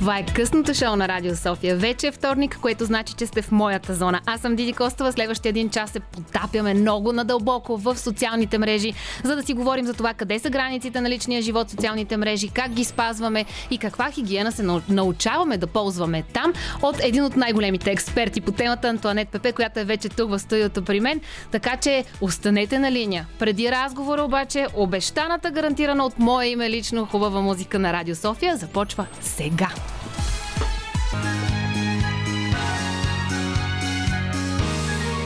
Това е късното шоу на Радио София. Вече е вторник, което значи, че сте в моята зона. Аз съм Диди Костова. Следващия един час се потапяме много надълбоко в социалните мрежи, за да си говорим за това къде са границите на личния живот социалните мрежи, как ги спазваме и каква хигиена се научаваме да ползваме там от един от най-големите експерти по темата Антуанет Пепе, която е вече тук в студиото при мен. Така че останете на линия. Преди разговора обаче обещаната гарантирана от мое име лично хубава музика на Радио София започва сега.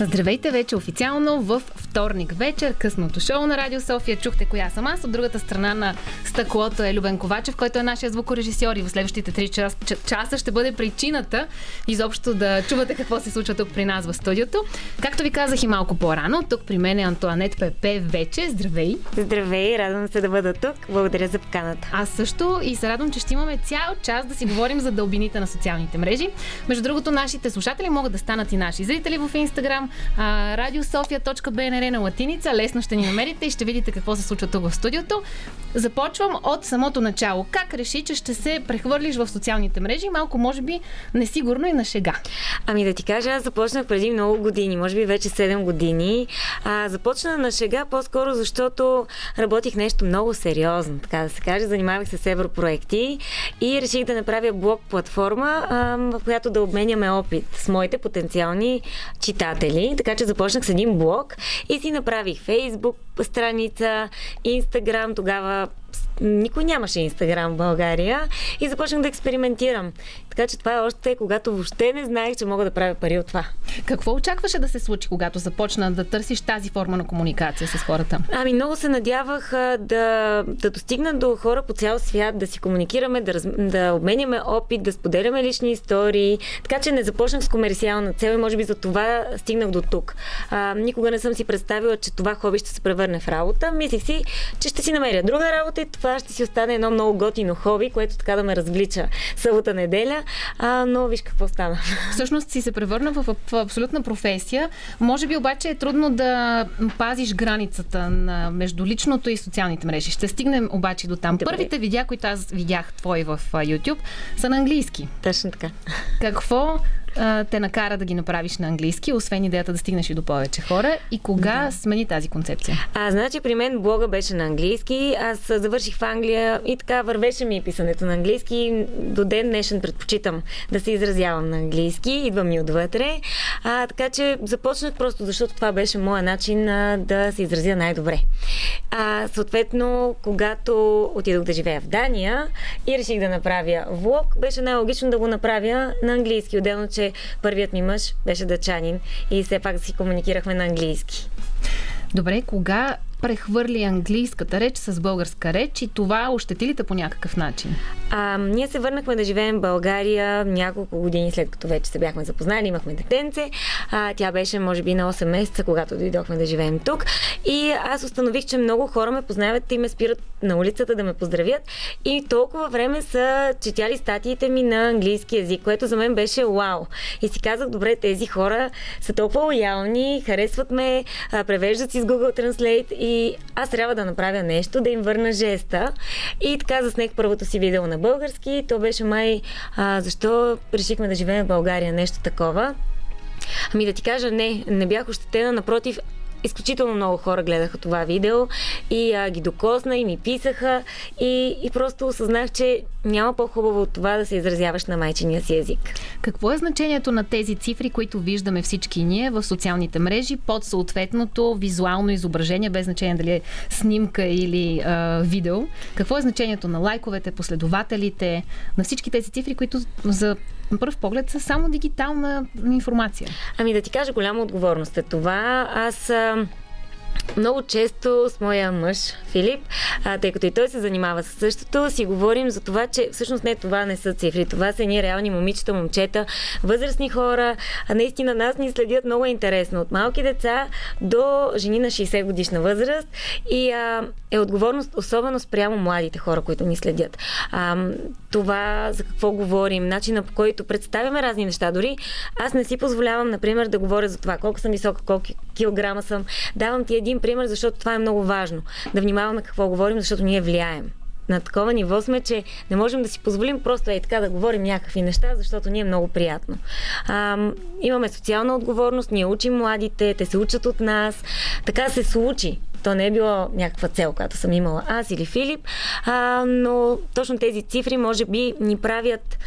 Здравейте вече официално в вторник вечер, късното шоу на Радио София. Чухте коя съм аз. От другата страна на стъклото е Любен Ковачев, който е нашия звукорежисьор и в следващите 3 час, часа ще бъде причината изобщо да чувате какво се случва тук при нас в студиото. Както ви казах и малко по-рано, тук при мен е Антуанет Пепе вече. Здравей! Здравей, радвам се да бъда тук. Благодаря за поканата. Аз също и се радвам, че ще имаме цял час да си говорим за дълбините на социалните мрежи. Между другото, нашите слушатели могат да станат и наши зрители в Инстаграм, radiosofia.bnr на латиница. Лесно ще ни намерите и ще видите какво се случва тук в студиото. Започвам от самото начало. Как реши, че ще се прехвърлиш в социалните мрежи? Малко, може би, несигурно и на шега. Ами да ти кажа, аз започнах преди много години, може би вече 7 години. А, започна на шега по-скоро, защото работих нещо много сериозно, така да се каже. Занимавах се с европроекти и реших да направя блог платформа, в която да обменяме опит с моите потенциални читатели. Така че започнах с един блог и си направих Фейсбук страница, Инстаграм, тогава никой нямаше Инстаграм в България и започнах да експериментирам. Така че това е още когато въобще не знаех, че мога да правя пари от това. Какво очакваше да се случи, когато започна да търсиш тази форма на комуникация с хората? Ами много се надявах да, да достигна до хора по цял свят, да си комуникираме, да, раз, да обменяме опит, да споделяме лични истории. Така че не започнах с комерциална цел и може би за това стигнах до тук. А, никога не съм си представила, че това хоби ще се превърне в работа. Мислих си, че ще си намеря друга работа това ще си остане едно много готино хоби, което така да ме развлича събота неделя. А, но виж какво стана. Всъщност си се превърна в, в, в абсолютна професия. Може би обаче е трудно да пазиш границата на, между личното и социалните мрежи. Ще стигнем обаче до там. Добре. Първите видеа, които аз видях твои в YouTube, са на английски. Точно така. Какво а, те накара да ги направиш на английски, освен идеята да стигнеш и до повече хора. И кога да. смени тази концепция? А, значи при мен блога беше на английски. Аз завърших в Англия и така вървеше ми писането на английски. До ден днешен предпочитам да се изразявам на английски. Идва ми отвътре. А, така че започнах просто защото това беше моя начин а, да се изразя най-добре. А, съответно, когато отидох да живея в Дания и реших да направя влог, беше най-логично да го направя на английски. Отделно, че първият ми мъж беше дъчанин и все пак си комуникирахме на английски. Добре, кога прехвърли английската реч с българска реч и това ощети ли те по някакъв начин? А, ние се върнахме да живеем в България няколко години след като вече се бяхме запознали, имахме детенце. А, тя беше може би на 8 месеца, когато дойдохме да живеем тук. И аз установих, че много хора ме познават и ме спират на улицата да ме поздравят. И толкова време са четяли статиите ми на английски язик, което за мен беше вау. И си казах, добре, тези хора са толкова лоялни, харесват ме, превеждат си с Google Translate и аз трябва да направя нещо, да им върна жеста. И така заснех първото си видео на български. То беше май а, защо решихме да живеем в България, нещо такова. Ами да ти кажа, не, не бях ощетена, напротив, изключително много хора гледаха това видео и а, ги докосна и ми писаха и, и просто осъзнах, че няма по-хубаво от това да се изразяваш на майчиния си език. Какво е значението на тези цифри, които виждаме всички ние в социалните мрежи под съответното визуално изображение, без значение дали е снимка или а, видео? Какво е значението на лайковете, последователите, на всички тези цифри, които за на първ поглед са само дигитална информация. Ами да ти кажа, голяма отговорност е това. Аз много често с моя мъж Филип, а, тъй като и той се занимава с същото, си говорим за това, че всъщност не това не са цифри, това са едни реални момичета, момчета, възрастни хора, а наистина нас ни следят много интересно. От малки деца до жени на 60 годишна възраст и а, е отговорност особено спрямо младите хора, които ни следят. А, това за какво говорим, начина по който представяме разни неща. Дори аз не си позволявам, например, да говоря за това колко съм висока, колко килограма съм. Давам ти един пример, защото това е много важно. Да внимаваме какво говорим, защото ние влияем на такова ниво сме, че не можем да си позволим просто е така да говорим някакви неща, защото ни е много приятно. А, имаме социална отговорност, ние учим младите, те се учат от нас. Така се случи. То не е било някаква цел, която съм имала аз или Филип, а, но точно тези цифри може би ни правят,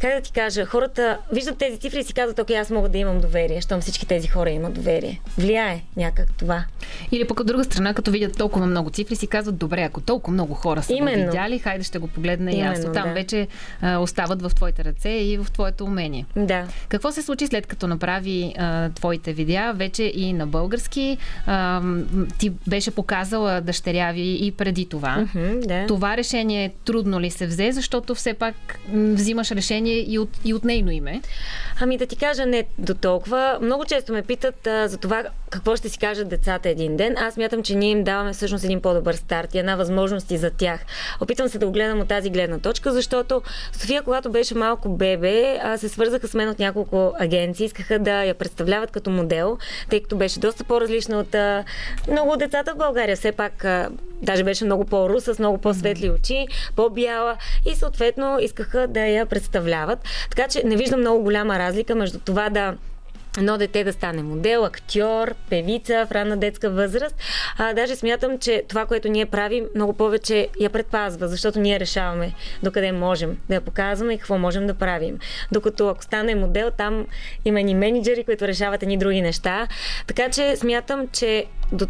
как да ти кажа, хората виждат тези цифри и си казват, окей, аз мога да имам доверие, щом всички тези хора имат доверие. Влияе някак това. Или пък от друга страна, като видят толкова много цифри, си казват, добре, ако толкова много хора са Именно. го видяли, хайде ще го погледна Именно, и аз. Оттам да. вече а, остават в твоите ръце и в твоето умение. Да. Какво се случи след като направи а, твоите видеа, вече и на български? А, ти беше беше показала дъщеря ви и преди това. Mm-hmm, да. Това решение трудно ли се взе, защото все пак взимаш решение и от, и от нейно име? Ами да ти кажа не до толкова. Много често ме питат а, за това какво ще си кажат децата един ден. Аз мятам, че ние им даваме всъщност един по-добър старт и една възможност и за тях. Опитвам се да го гледам от тази гледна точка, защото София, когато беше малко бебе, се свързаха с мен от няколко агенции, искаха да я представляват като модел, тъй като беше доста по-различна от много децата в България все пак даже беше много по-руса, с много по-светли очи, по-бяла и съответно искаха да я представляват. Така че не виждам много голяма разлика между това да едно дете да стане модел, актьор, певица в ранна детска възраст. А, даже смятам, че това, което ние правим, много повече я предпазва, защото ние решаваме докъде можем да я показваме и какво можем да правим. Докато ако стане модел, там има ни менеджери, които решават едни други неща. Така че смятам, че до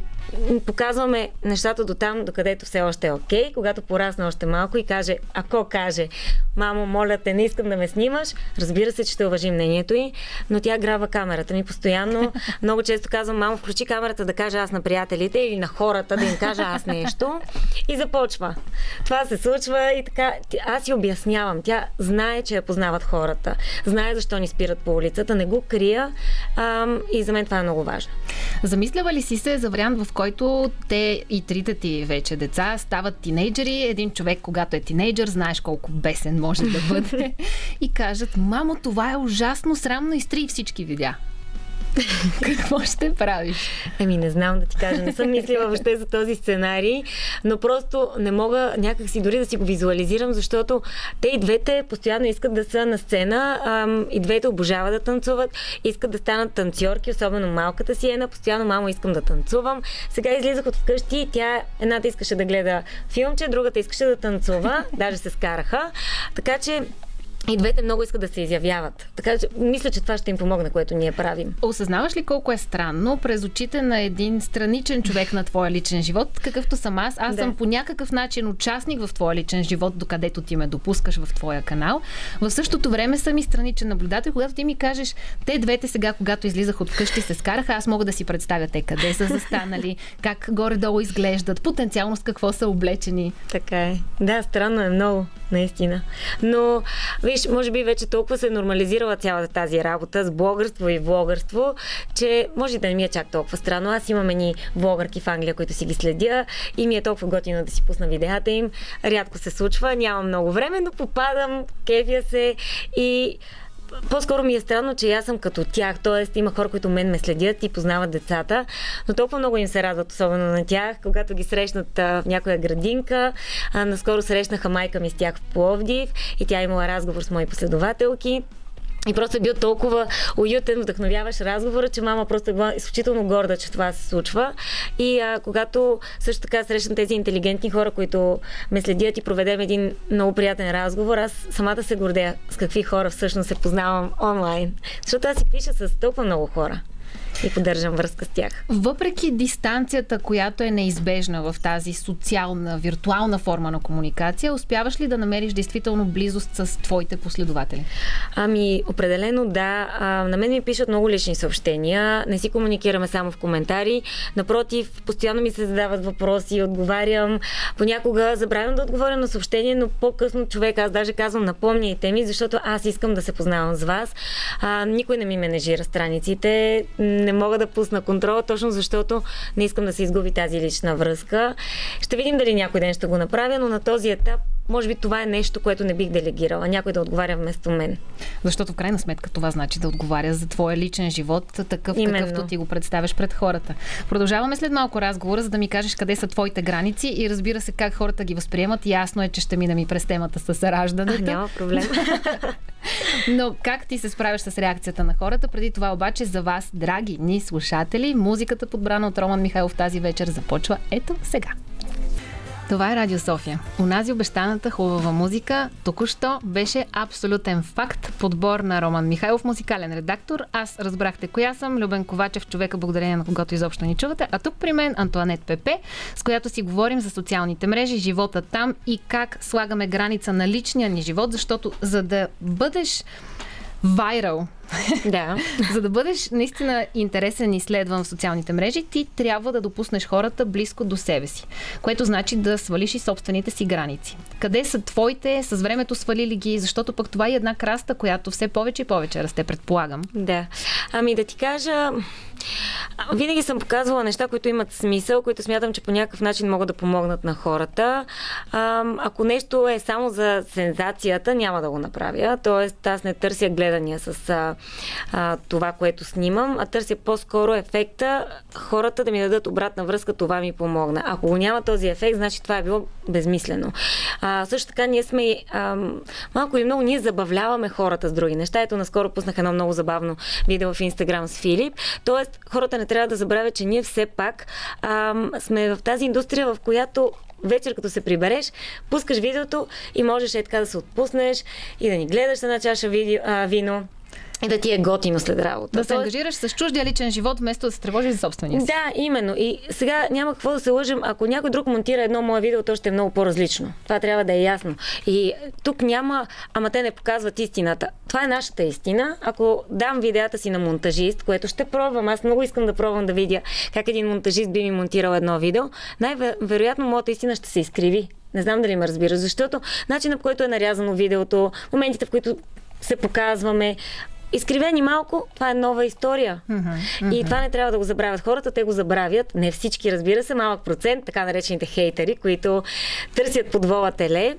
показваме нещата до там, докъдето все още е окей, okay, когато порасне още малко и каже, ако каже, мамо, моля те, не искам да ме снимаш, разбира се, че ще уважи мнението й, но тя грава камерата ми постоянно. Много често казвам, мамо, включи камерата да кажа аз на приятелите или на хората да им кажа аз нещо. И започва. Това се случва и така, аз си обяснявам. Тя знае, че я познават хората. Знае защо ни спират по улицата, не го крия ам, и за мен това е много важно. Замислява ли си се за вариант, в който те и трите ти вече деца стават тинейджери. Един човек, когато е тинейджер, знаеш колко бесен може да бъде. и кажат, мамо, това е ужасно срамно, изтри всички видеа. Какво ще правиш? Еми, не знам да ти кажа. Не съм мислила въобще за този сценарий, но просто не мога някакси дори да си го визуализирам, защото те и двете постоянно искат да са на сцена, ам, и двете обожават да танцуват, искат да станат танцорки, особено малката си една. Постоянно, мамо, искам да танцувам. Сега излизах от вкъщи, тя едната искаше да гледа филмче, другата искаше да танцува, даже се скараха. Така че и двете много искат да се изявяват. Така че мисля, че това ще им помогне, което ние правим. Осъзнаваш ли колко е странно през очите на един страничен човек на твоя личен живот, какъвто съм аз? Аз да. съм по някакъв начин участник в твоя личен живот, докъдето ти ме допускаш в твоя канал. В същото време съм и страничен наблюдател. Когато ти ми кажеш, те двете сега, когато излизах от вкъщи, се скараха, аз мога да си представя те къде са застанали, как горе-долу изглеждат, потенциално с какво са облечени. Така е. Да, странно е много, наистина. Но Виж, може би вече толкова се е нормализирала цялата тази работа с блогърство и влогърство, че може да не ми е чак толкова странно. Аз имам ни влогърки в Англия, които си ги следя и ми е толкова готино да си пусна видеята им. Рядко се случва, нямам много време, но попадам, кефя се и по-скоро ми е странно, че аз съм като тях, т.е. има хора, които мен ме следят и познават децата, но толкова много им се радват, особено на тях, когато ги срещнат а, в някоя градинка. А, наскоро срещнаха майка ми с тях в Пловдив и тя имала разговор с мои последователки. И просто е бил толкова уютен, вдъхновяваш разговора, че мама просто е била изключително горда, че това се случва. И а, когато също така срещам тези интелигентни хора, които ме следят и проведем един много приятен разговор, аз самата се гордея с какви хора всъщност се познавам онлайн. Защото аз си пиша с толкова много хора. И поддържам връзка с тях. Въпреки дистанцията, която е неизбежна в тази социална, виртуална форма на комуникация, успяваш ли да намериш действително близост с твоите последователи? Ами, определено да. А, на мен ми пишат много лични съобщения. Не си комуникираме само в коментари. Напротив, постоянно ми се задават въпроси, отговарям. Понякога забравям да отговоря на съобщение, но по-късно човек, аз даже казвам, напомняйте ми, защото аз искам да се познавам с вас. А, никой не ми менежира страниците. Не мога да пусна контрола, точно защото не искам да се изгуби тази лична връзка. Ще видим дали някой ден ще го направя, но на този етап може би това е нещо, което не бих делегирала. Някой да отговаря вместо мен. Защото в крайна сметка това значи да отговаря за твоя личен живот, такъв Именно. какъвто ти го представяш пред хората. Продължаваме след малко разговора, за да ми кажеш къде са твоите граници и разбира се как хората ги възприемат. Ясно е, че ще мина ми през темата с раждането. няма проблем. Но как ти се справяш с реакцията на хората? Преди това обаче за вас, драги ни слушатели, музиката подбрана от Роман Михайлов тази вечер започва ето сега. Това е Радио София. Унази обещаната хубава музика току-що беше абсолютен факт. Подбор на Роман Михайлов, музикален редактор. Аз разбрахте коя съм. Любен Ковачев, човека, благодарение на когото изобщо ни чувате. А тук при мен Антуанет Пепе, с която си говорим за социалните мрежи, живота там и как слагаме граница на личния ни живот, защото за да бъдеш вайрал. Да. За да бъдеш наистина интересен и следван в социалните мрежи, ти трябва да допуснеш хората близко до себе си. Което значи да свалиш и собствените си граници. Къде са твоите, с времето свалили ги, защото пък това е една краста, която все повече и повече расте, предполагам. Да. Ами да ти кажа, винаги съм показвала неща, които имат смисъл, които смятам, че по някакъв начин могат да помогнат на хората. Ако нещо е само за сензацията, няма да го направя. Тоест, аз не търся гледания с а, а, това, което снимам, а търся по-скоро ефекта хората да ми дадат обратна връзка, това ми помогна. Ако го няма този ефект, значи това е било безмислено. А, също така, ние сме а, малко или много, ние забавляваме хората с други неща. Ето, наскоро пуснах едно много забавно видео в Инстаграм с Филип. Тоест, хората не трябва да забравят, че ние все пак а, сме в тази индустрия, в която вечер, като се прибереш, пускаш видеото и можеш е така да се отпуснеш и да ни гледаш една чаша видео, а, вино и да ти е готино след работа. Да се ангажираш с чуждия личен живот, вместо да се тревожиш за собствения си. Да, именно. И сега няма какво да се лъжим. Ако някой друг монтира едно мое видео, то ще е много по-различно. Това трябва да е ясно. И тук няма, ама те не показват истината. Това е нашата истина. Ако дам видеята си на монтажист, което ще пробвам, аз много искам да пробвам да видя как един монтажист би ми монтирал едно видео, най-вероятно моята истина ще се изкриви. Не знам дали ме разбира, защото начинът по който е нарязано видеото, моментите, в които се показваме, изкривени малко, това е нова история. Mm-hmm, mm-hmm. И това не трябва да го забравят хората, те го забравят. Не всички, разбира се, малък процент, така наречените хейтери, които търсят подвола теле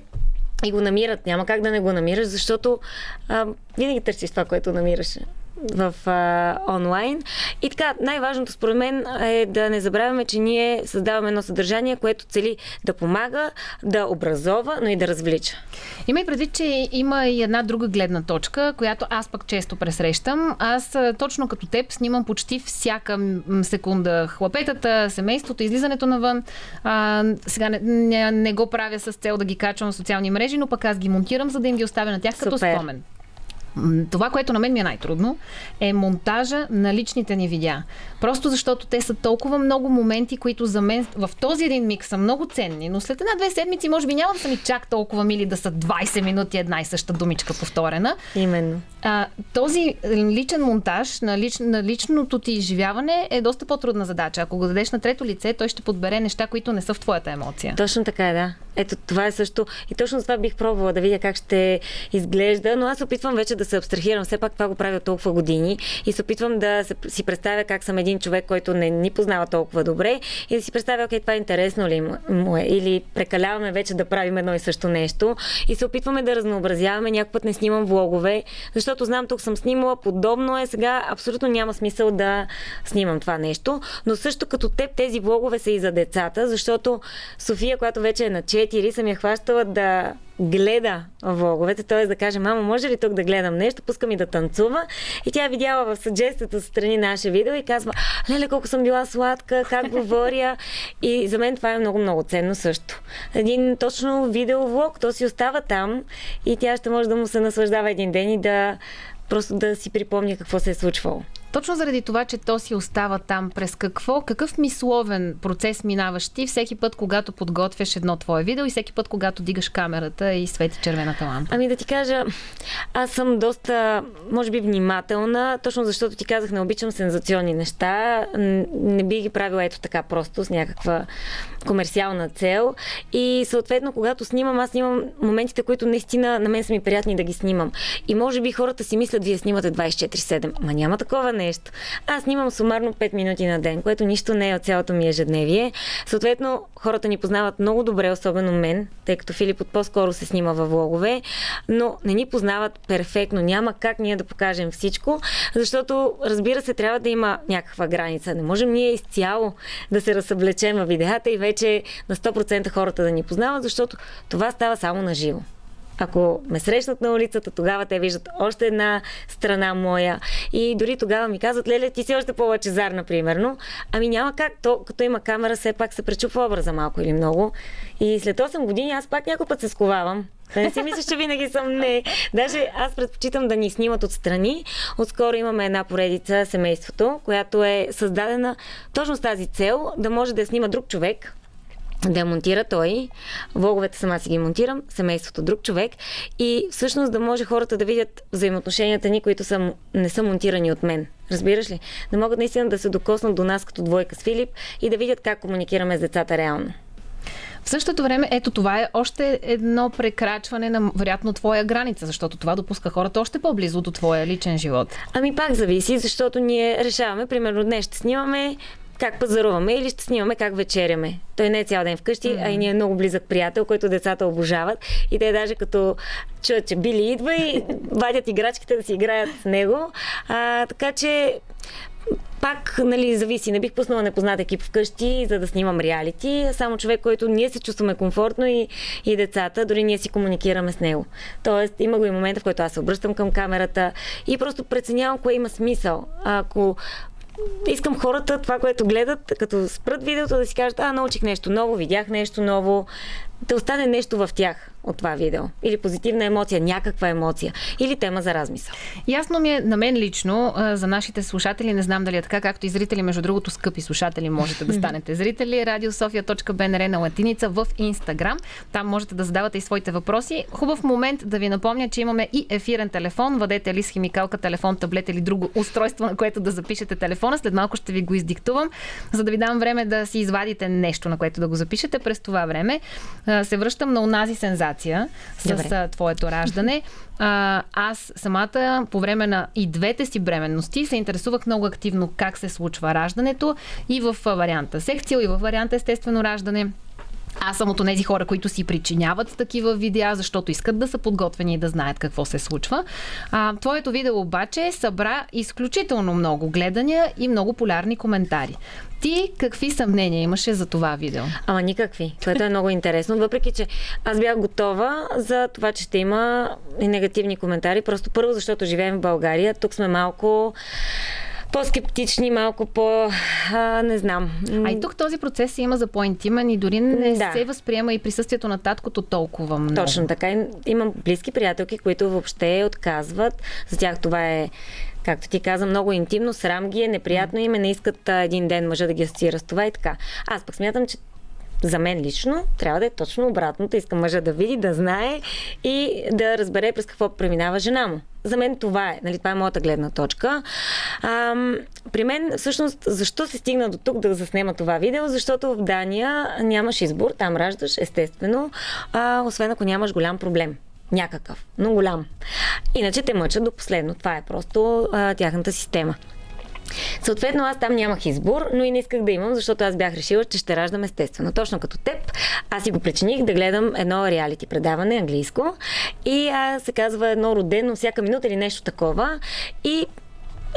и го намират. Няма как да не го намираш, защото а, винаги търсиш това, което намираш в а, онлайн. И така, най-важното според мен е да не забравяме, че ние създаваме едно съдържание, което цели да помага, да образова, но и да развлича. Има и предвид, че има и една друга гледна точка, която аз пък често пресрещам. Аз точно като теб снимам почти всяка секунда хлапетата, семейството, излизането навън. А, сега не, не, не го правя с цел да ги качвам в социални мрежи, но пък аз ги монтирам, за да им ги оставя на тях Супер. като спомен. Това, което на мен ми е най-трудно, е монтажа на личните ни видеа. Просто защото те са толкова много моменти, които за мен в този един миг са много ценни, но след една-две седмици може би няма да са ми чак толкова мили да са 20 минути една и съща думичка повторена. Именно. А, този личен монтаж на, лич, на личното ти изживяване е доста по-трудна задача. Ако го дадеш на трето лице, той ще подбере неща, които не са в твоята емоция. Точно така е, да. Ето, това е също. И точно това бих пробвала да видя как ще изглежда, но аз опитвам вече да се абстрахирам. Все пак това го правя толкова години и се опитвам да си представя как съм един човек, който не ни познава толкова добре и да си представя, окей, това е интересно ли му е. Или прекаляваме вече да правим едно и също нещо и се опитваме да разнообразяваме. Някой път не снимам влогове, защото знам, тук съм снимала, подобно е. Сега абсолютно няма смисъл да снимам това нещо. Но също като теб тези влогове са и за децата, защото София, която вече е на 4, съм я хващала да гледа влоговете, т.е. да каже, мамо, може ли тук да гледам нещо, пускам и да танцува. И тя е видяла в съджестата страни наше видео и казва, леле, колко съм била сладка, как говоря. И за мен това е много-много ценно също. Един точно видеовлог, то си остава там и тя ще може да му се наслаждава един ден и да просто да си припомня какво се е случвало. Точно заради това, че то си остава там, през какво, какъв мисловен процес минаваш ти всеки път, когато подготвяш едно твое видео и всеки път, когато дигаш камерата и свети червената лампа? Ами да ти кажа, аз съм доста, може би, внимателна, точно защото ти казах, не обичам сензационни неща. Не би ги правила ето така просто, с някаква комерциална цел. И съответно, когато снимам, аз снимам моментите, които наистина на мен са ми приятни да ги снимам. И може би хората си мислят, вие снимате 24-7. Ма няма такова нещо. Аз снимам сумарно 5 минути на ден, което нищо не е от цялото ми ежедневие. Съответно, хората ни познават много добре, особено мен, тъй като Филип от по-скоро се снима във влогове, но не ни познават перфектно. Няма как ние да покажем всичко, защото, разбира се, трябва да има някаква граница. Не можем ние изцяло да се разсъблечем в видеята и вече на 100% хората да ни познават, защото това става само на живо. Ако ме срещнат на улицата, тогава те виждат още една страна моя. И дори тогава ми казват, леле, ти си още по-лъчезар, примерно. Ами няма как, то, като има камера, все пак се пречупва образа малко или много. И след 8 години аз пак някой път се сковавам. Не си мислиш, че винаги съм не. Даже аз предпочитам да ни снимат отстрани. Отскоро имаме една поредица Семейството, която е създадена точно с тази цел да може да я снима друг човек, да я монтира той. Влоговете сама си ги монтирам, семейството друг човек и всъщност да може хората да видят взаимоотношенията ни, които са, не са монтирани от мен. Разбираш ли? Да могат наистина да се докоснат до нас като двойка с Филип и да видят как комуникираме с децата реално. В същото време, ето това е още едно прекрачване на, вероятно, твоя граница, защото това допуска хората още по-близо до твоя личен живот. Ами пак зависи, защото ние решаваме, примерно днес ще снимаме как пазаруваме или ще снимаме как вечеряме. Той не е цял ден вкъщи, mm-hmm. а и ни е много близък приятел, който децата обожават. И те даже като чуят, че Били идва и вадят играчките да си играят с него. А, така че пак, нали, зависи. Не бих пуснала непознат екип вкъщи, за да снимам реалити. Само човек, който ние се чувстваме комфортно и, и децата, дори ние си комуникираме с него. Тоест, има го и момента, в който аз се обръщам към камерата и просто преценявам кое има смисъл. Ако искам хората, това, което гледат, като спрат видеото, да си кажат, а, научих нещо ново, видях нещо ново, да остане нещо в тях от това видео. Или позитивна емоция, някаква емоция. Или тема за размисъл. Ясно ми е на мен лично, за нашите слушатели, не знам дали е така, както и зрители, между другото, скъпи слушатели, можете да станете зрители. Радиософия.бнр на латиница в Инстаграм. Там можете да задавате и своите въпроси. Хубав момент да ви напомня, че имаме и ефирен телефон. Въдете ли с химикалка, телефон, таблет или друго устройство, на което да запишете телефона. След малко ще ви го издиктувам, за да ви дам време да си извадите нещо, на което да го запишете през това време. Се връщам на унази сензация ситуация с Добре. твоето раждане. А, аз самата по време на и двете си бременности се интересувах много активно как се случва раждането и в варианта секция, и в варианта естествено раждане. Аз съм от тези хора, които си причиняват такива видеа, защото искат да са подготвени и да знаят какво се случва. А, твоето видео обаче събра изключително много гледания и много полярни коментари. Ти какви съмнения имаше за това видео? Ама никакви, което е много интересно. Въпреки, че аз бях готова за това, че ще има и негативни коментари. Просто първо, защото живеем в България. Тук сме малко по-скептични, малко по... А, не знам. А и тук този процес се има за по-интимен и дори не да. се възприема и присъствието на таткото толкова много. Точно така. Имам близки приятелки, които въобще отказват. За тях това е както ти каза, много интимно, срам ги е, неприятно им е, не искат един ден мъжа да ги асоциира с това и така. Аз пък смятам, че за мен лично трябва да е точно обратното. Искам мъжа да види, да знае и да разбере през какво преминава жена му. За мен това е, нали, това е моята гледна точка. Ам, при мен, всъщност, защо се стигна до тук да заснема това видео? Защото в Дания нямаш избор, там раждаш, естествено, а, освен ако нямаш голям проблем някакъв, но голям. Иначе те мъчат до последно. Това е просто а, тяхната система. Съответно, аз там нямах избор, но и не исках да имам, защото аз бях решила, че ще раждам естествено. Точно като теб, аз си го причиних да гледам едно реалити предаване английско и а, се казва едно родено всяка минута или нещо такова. И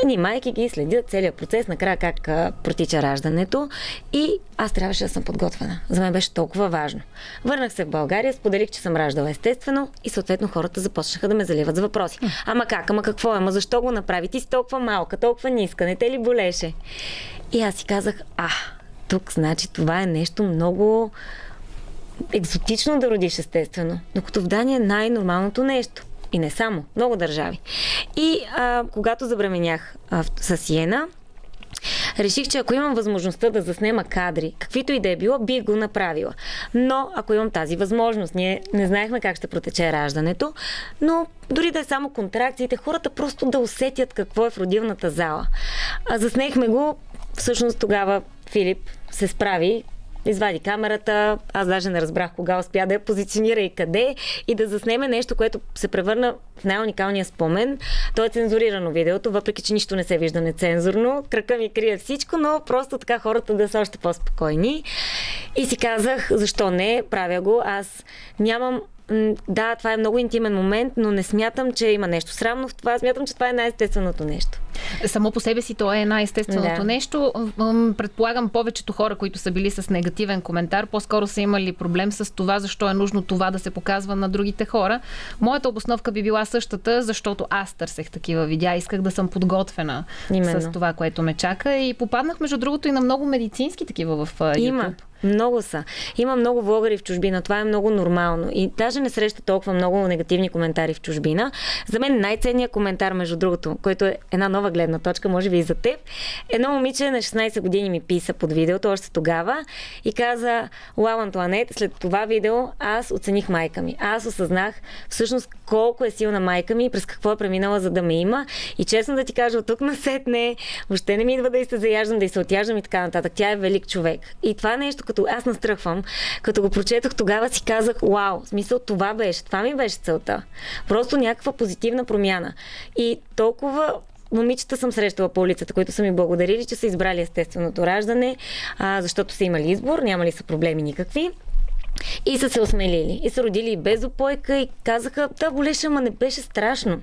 Ни майки ги следят целият процес, накрая как а, протича раждането и аз трябваше да съм подготвена. За мен беше толкова важно. Върнах се в България, споделих, че съм раждала естествено и съответно хората започнаха да ме заливат с въпроси. Ама как, ама какво, ама защо го направи? Ти си толкова малка, толкова ниска, не те ли болеше? И аз си казах, а, тук значи това е нещо много екзотично да родиш естествено. Докато в Дания е най-нормалното нещо. И не само, много държави. И а, когато забременях а, с Йена, Реших, че ако имам възможността да заснема кадри, каквито и да е било, бих го направила. Но ако имам тази възможност, ние не знаехме как ще протече раждането, но дори да е само контракциите, хората просто да усетят какво е в родилната зала. А заснехме го, всъщност тогава Филип се справи, извади камерата, аз даже не разбрах кога успя да я позиционира и къде и да заснеме нещо, което се превърна в най-уникалния спомен. То е цензурирано видеото, въпреки че нищо не се вижда нецензурно. Крака ми крие всичко, но просто така хората да са още по-спокойни. И си казах, защо не, правя го. Аз нямам да, това е много интимен момент, но не смятам, че има нещо срамно в това. Смятам, че това е най-естественото нещо. Само по себе си то е най-естественото да. нещо. Предполагам, повечето хора, които са били с негативен коментар, по-скоро са имали проблем с това, защо е нужно това да се показва на другите хора. Моята обосновка би била същата, защото аз търсех такива видеа. Исках да съм подготвена Именно. с това, което ме чака. И попаднах, между другото, и на много медицински такива в YouTube. Има. Много са. Има много влогари в чужбина. Това е много нормално. И даже не среща толкова много негативни коментари в чужбина. За мен най-ценният коментар, между другото, който е една нова гледна точка, може би и за теб, едно момиче на 16 години ми писа под видеото, още тогава, и каза, Лау Антуанет, след това видео аз оцених майка ми. Аз осъзнах всъщност колко е силна майка ми и през какво е преминала, за да ме има. И честно да ти кажа, от тук насетне, въобще не ми идва да и се заяждам, да и се отяждам и така нататък. Тя е велик човек. И това нещо, като аз настръхвам, като го прочетох, тогава си казах, вау, смисъл това беше, това ми беше целта. Просто някаква позитивна промяна. И толкова момичета съм срещала по улицата, които са ми благодарили, че са избрали естественото раждане, а, защото са имали избор, нямали са проблеми никакви. И са се осмелили. И са родили и без опойка и казаха, да, болеше, ама не беше страшно.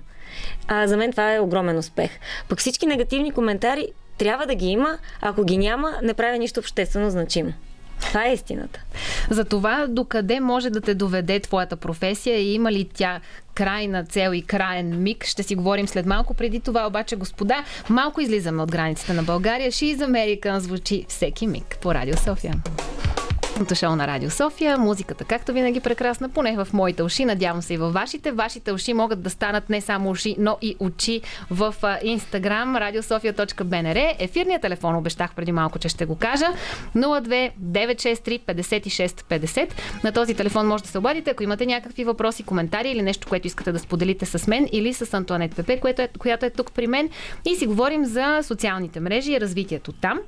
А, за мен това е огромен успех. Пък всички негативни коментари трябва да ги има, ако ги няма, не прави нищо обществено значимо. Това е истината. За това докъде може да те доведе твоята професия и има ли тя крайна цел и крайен миг. Ще си говорим след малко. Преди това обаче, господа, малко излизаме от границите на България. She's American звучи всеки миг по Радио София късното шоу на Радио София. Музиката, както винаги, прекрасна, поне в моите уши. Надявам се и във вашите. Вашите уши могат да станат не само уши, но и очи в Инстаграм, radiosofia.bnr. Ефирният телефон обещах преди малко, че ще го кажа. 02 963 56 50. На този телефон може да се обадите, ако имате някакви въпроси, коментари или нещо, което искате да споделите с мен или с Антуанет Пепе, което е, която е тук при мен. И си говорим за социалните мрежи и развитието там.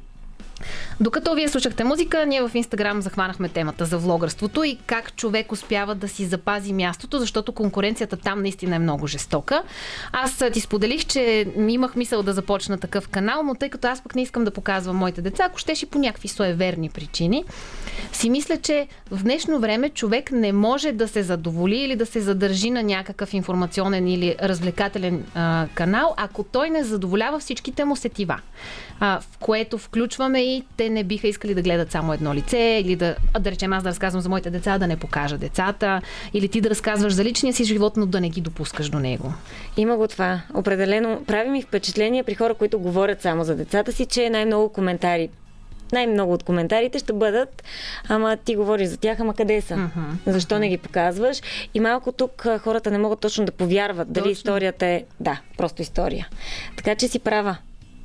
Докато вие слушахте музика, ние в Инстаграм захванахме темата за влогърството и как човек успява да си запази мястото, защото конкуренцията там наистина е много жестока. Аз ти споделих, че имах мисъл да започна такъв канал, но тъй като аз пък не искам да показвам моите деца, ако щеше по някакви суеверни причини, си мисля, че в днешно време човек не може да се задоволи или да се задържи на някакъв информационен или развлекателен а, канал, ако той не задоволява всичките му сетива а, в което включваме и те не биха искали да гледат само едно лице, или да, да речем аз да разказвам за моите деца, да не покажа децата, или ти да разказваш за личния си живот, но да не ги допускаш до него. Има го това. Определено прави ми впечатление при хора, които говорят само за децата си, че най-много коментари най-много от коментарите ще бъдат, ама ти говориш за тях, ама къде са? Uh-huh. Защо не ги показваш? И малко тук хората не могат точно да повярват дали точно. историята е, да, просто история. Така че си права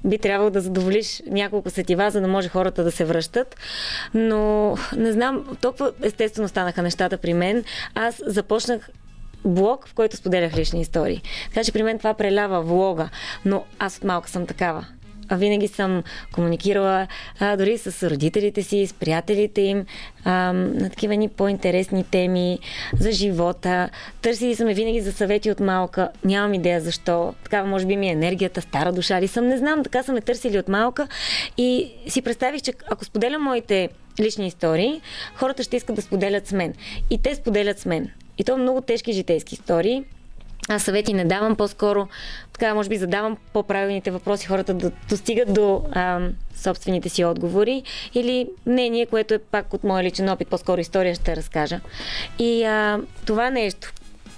би трябвало да задоволиш няколко сетива, за да може хората да се връщат. Но не знам, толкова естествено станаха нещата при мен. Аз започнах блог, в който споделях лични истории. Така че при мен това прелява влога. Но аз от малка съм такава винаги съм комуникирала а, дори с родителите си, с приятелите им, а, на такива ни по-интересни теми за живота. Търсили сме винаги за съвети от малка. Нямам идея защо. Такава може би ми е енергията, стара душа ли съм, не знам. Така са ме търсили от малка и си представих, че ако споделям моите лични истории, хората ще искат да споделят с мен. И те споделят с мен. И то много тежки житейски истории, аз съвети не давам, по-скоро така, може би задавам по-правилните въпроси, хората да достигат до а, собствените си отговори или мнение, което е пак от моя личен опит, по-скоро история ще разкажа. И а, това нещо,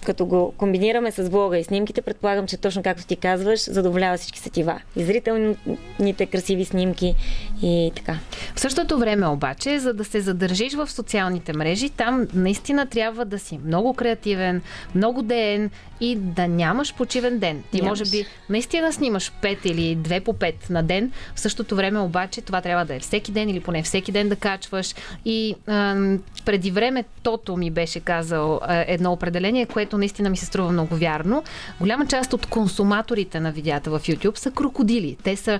като го комбинираме с влога и снимките, предполагам, че точно както ти казваш, задоволява всички сетива. И зрителните красиви снимки и така. В същото време обаче, за да се задържиш в социалните мрежи, там наистина трябва да си много креативен, много ден и да нямаш почивен ден. Ти Нямаш. може би наистина снимаш 5 или 2 по 5 на ден, в същото време обаче това трябва да е всеки ден или поне всеки ден да качваш. И ам, преди време Тото ми беше казал а, едно определение, което наистина ми се струва много вярно. Голяма част от консуматорите на видеята в YouTube са крокодили. Те са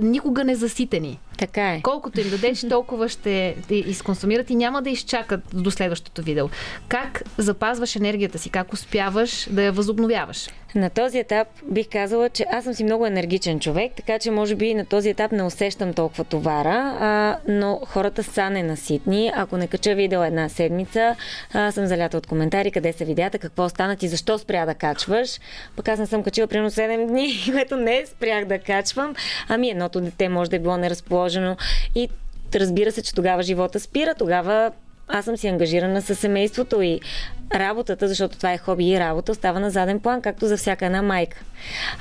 никога не заситени. Така е. Колкото им дадеш, толкова ще изконсумират и няма да изчакат до следващото видео. Как запазваш енергията си? Как успяваш да я възобновяваш? На този етап бих казала, че аз съм си много енергичен човек, така че може би на този етап не усещам толкова товара, а, но хората са ненаситни. Ако не кача видео една седмица, а, съм залята от коментари къде са видеята, какво станат и защо спря да качваш. Пък аз не съм качила примерно 7 дни, което не спрях да качвам. Ами едното дете може да е било неразположено и разбира се, че тогава живота спира, тогава аз съм си ангажирана с семейството и работата, защото това е хоби и работа, остава на заден план, както за всяка една майка.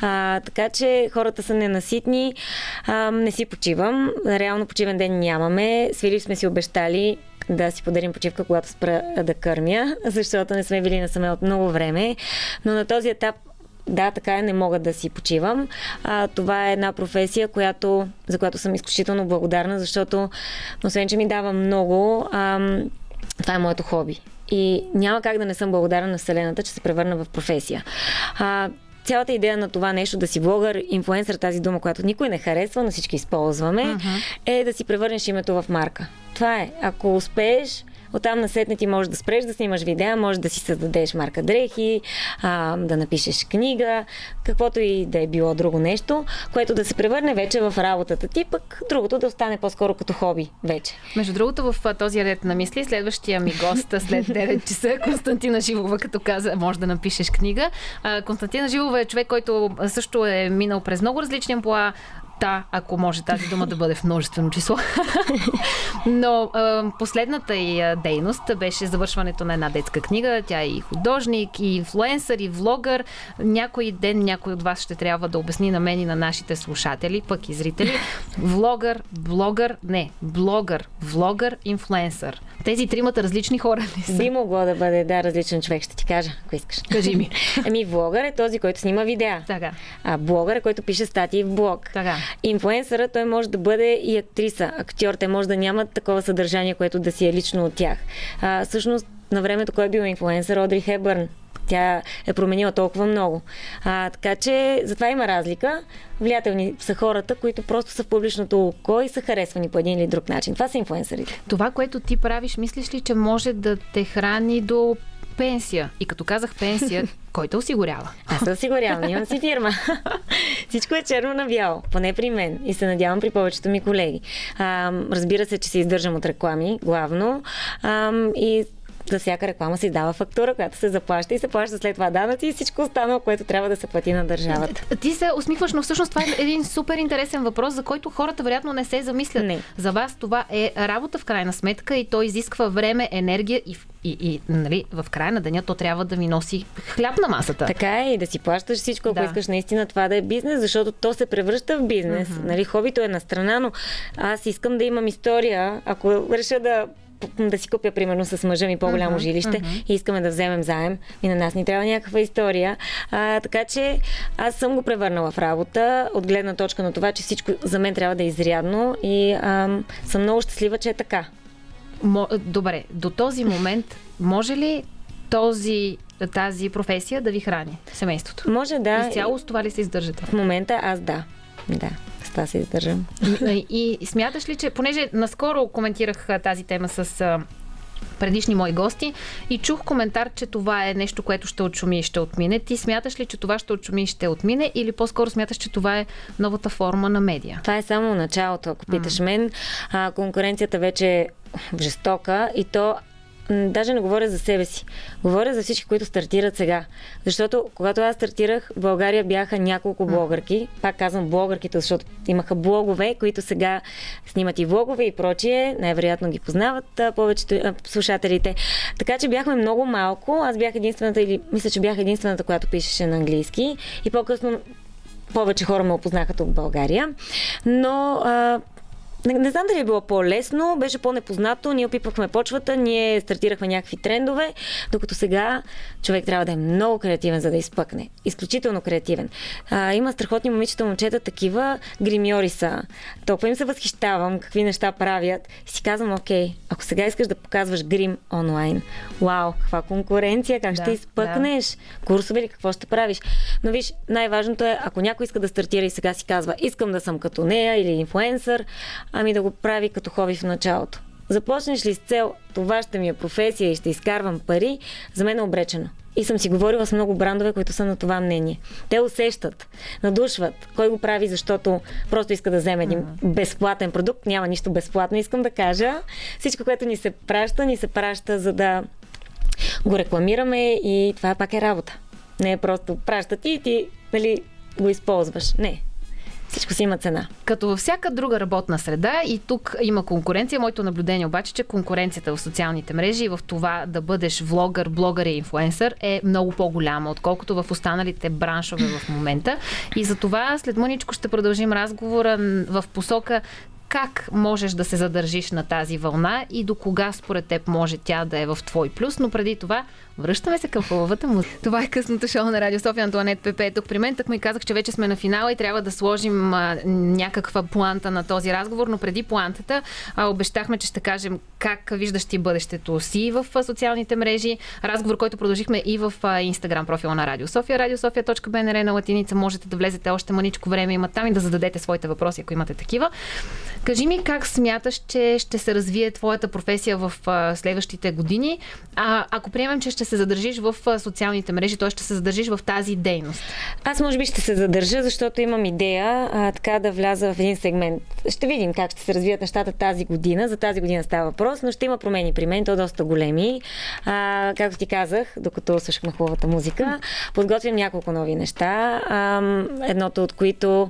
А, така че хората са ненаситни, а, не си почивам, реално почивен ден нямаме, свили сме си обещали да си подарим почивка, когато спра да кърмя, защото не сме били насаме от много време, но на този етап да, така е, не мога да си почивам. А, това е една професия, която, за която съм изключително благодарна, защото, освен че ми дава много, ам, това е моето хоби. И няма как да не съм благодарна на Вселената, че се превърна в професия. А, цялата идея на това нещо да си блогър, инфлуенсър, тази дума, която никой не харесва, но всички използваме, uh-huh. е да си превърнеш името в марка. Това е. Ако успееш, Оттам насетне ти можеш да спреш да снимаш видеа, можеш да си създадеш марка дрехи, а, да напишеш книга, каквото и да е било друго нещо, което да се превърне вече в работата ти, пък другото да остане по-скоро като хоби вече. Между другото, в този ред на мисли, следващия ми гост след 9 часа, Константина Живова, като каза, може да напишеш книга. Константина Живова е човек, който също е минал през много различни амплуа, та, ако може тази дума да бъде в множествено число. Но а, последната й дейност беше завършването на една детска книга. Тя е и художник, и инфлуенсър, и влогър. Някой ден някой от вас ще трябва да обясни на мен и на нашите слушатели, пък и зрители. Влогър, блогър, не, блогър, влогър, инфлуенсър. Тези тримата различни хора ли са? Би могло да бъде, да, различен човек, ще ти кажа, ако искаш. Кажи ми. Ами, влогър е този, който снима видеа. Така. А блогър е, който пише статии в блог. Така. Инфлуенсъра, той може да бъде и актриса, актьор. Те може да нямат такова съдържание, което да си е лично от тях. А, всъщност, на времето, кой е бил инфлуенсър? Одри Хебърн. Тя е променила толкова много. А, така че затова има разлика. Влиятелни са хората, които просто са в публичното око и са харесвани по един или друг начин. Това са инфлуенсърите. Това, което ти правиш, мислиш ли, че може да те храни до пенсия? И като казах пенсия, кой те осигурява? Аз се осигурявам, имам си фирма. Всичко е черно на бяло, поне при мен и се надявам при повечето ми колеги. А, разбира се, че се издържам от реклами, главно. А, и за всяка реклама се издава фактура, която се заплаща и се плаща след това данъци и всичко останало, което трябва да се плати на държавата. Ти се усмихваш, но всъщност това е един супер интересен въпрос, за който хората вероятно не се замислят. Не. За вас това е работа в крайна сметка и то изисква време, енергия и, и, и нали, в края на деня то трябва да ви носи хляб на масата. Така е и да си плащаш всичко, ако Да. искаш наистина това да е бизнес, защото то се превръща в бизнес. Mm-hmm. Нали, хобито е на страна, но аз искам да имам история, ако реша да да си купя, примерно, с мъжа ми по-голямо Мгм, жилище мгм. и искаме да вземем заем. И на нас ни трябва някаква история. А, така че аз съм го превърнала в работа, от гледна точка на това, че всичко за мен трябва да е изрядно и ам, съм много щастлива, че е така. Добре, до този момент може ли този, тази професия да ви храни семейството? Може да. Изцяло с това ли се издържате? В момента аз да. Да, това се издържам. И, и, и смяташ ли, че, понеже наскоро коментирах тази тема с предишни мои гости и чух коментар, че това е нещо, което ще отшуми и ще отмине. Ти смяташ ли, че това ще отшуми и ще отмине или по-скоро смяташ, че това е новата форма на медия? Това е само началото, ако питаш мен. А, конкуренцията вече е жестока и то даже не говоря за себе си. Говоря за всички, които стартират сега. Защото когато аз стартирах, в България бяха няколко блогърки. Пак казвам блогърките, защото имаха блогове, които сега снимат и влогове и прочие. Най-вероятно ги познават а, повечето а, слушателите. Така че бяхме много малко. Аз бях единствената, или мисля, че бях единствената, която пишеше на английски. И по-късно повече хора ме опознаха тук в България. Но а, не, не знам дали е било по-лесно, беше по-непознато, ние опипвахме почвата, ние стартирахме някакви трендове, докато сега човек трябва да е много креативен, за да изпъкне. Изключително креативен. А, има страхотни момичета, момчета, такива гримьори са. Толкова им се възхищавам, какви неща правят. И си казвам, окей, ако сега искаш да показваш грим онлайн, вау, каква конкуренция, как да, ще изпъкнеш, да. курсове или какво ще правиш. Но виж, най-важното е, ако някой иска да стартира и сега си казва, искам да съм като нея или инфлуенсър, ами да го прави като хоби в началото. Започнеш ли с цел, това ще ми е професия и ще изкарвам пари, за мен е обречено. И съм си говорила с много брандове, които са на това мнение. Те усещат, надушват кой го прави, защото просто иска да вземе един безплатен продукт. Няма нищо безплатно, искам да кажа. Всичко, което ни се праща, ни се праща, за да го рекламираме и това пак е работа. Не е просто праща ти и ти нали, го използваш. Не, всичко си има цена. Като във всяка друга работна среда и тук има конкуренция. Моето наблюдение обаче, че конкуренцията в социалните мрежи и в това да бъдеш влогър, блогър и инфлуенсър е много по-голяма, отколкото в останалите браншове в момента. И за това след мъничко ще продължим разговора в посока как можеш да се задържиш на тази вълна и до кога според теб може тя да е в твой плюс, но преди това Връщаме се към хубавата му. Това е късното шоу на Радио София. Антуанет Пепе е тук при мен. Так ми казах, че вече сме на финала и трябва да сложим а, някаква планта на този разговор, но преди плантата а, обещахме, че ще кажем как виждаш ти бъдещето си в а, социалните мрежи. Разговор, който продължихме и в а, Инстаграм профила на Радио София. Радиософия.бнр на латиница. Можете да влезете още маничко време има там и да зададете своите въпроси, ако имате такива. Кажи ми как смяташ, че ще се развие твоята професия в а, следващите години. А, ако приемем, че ще се задържиш в социалните мрежи, т.е. ще се задържиш в тази дейност? Аз може би ще се задържа, защото имам идея а, така да вляза в един сегмент. Ще видим как ще се развият нещата тази година. За тази година става въпрос, но ще има промени при мен, то доста големи. А, както ти казах, докато слушахме хубавата музика, подготвям няколко нови неща. А, едното от които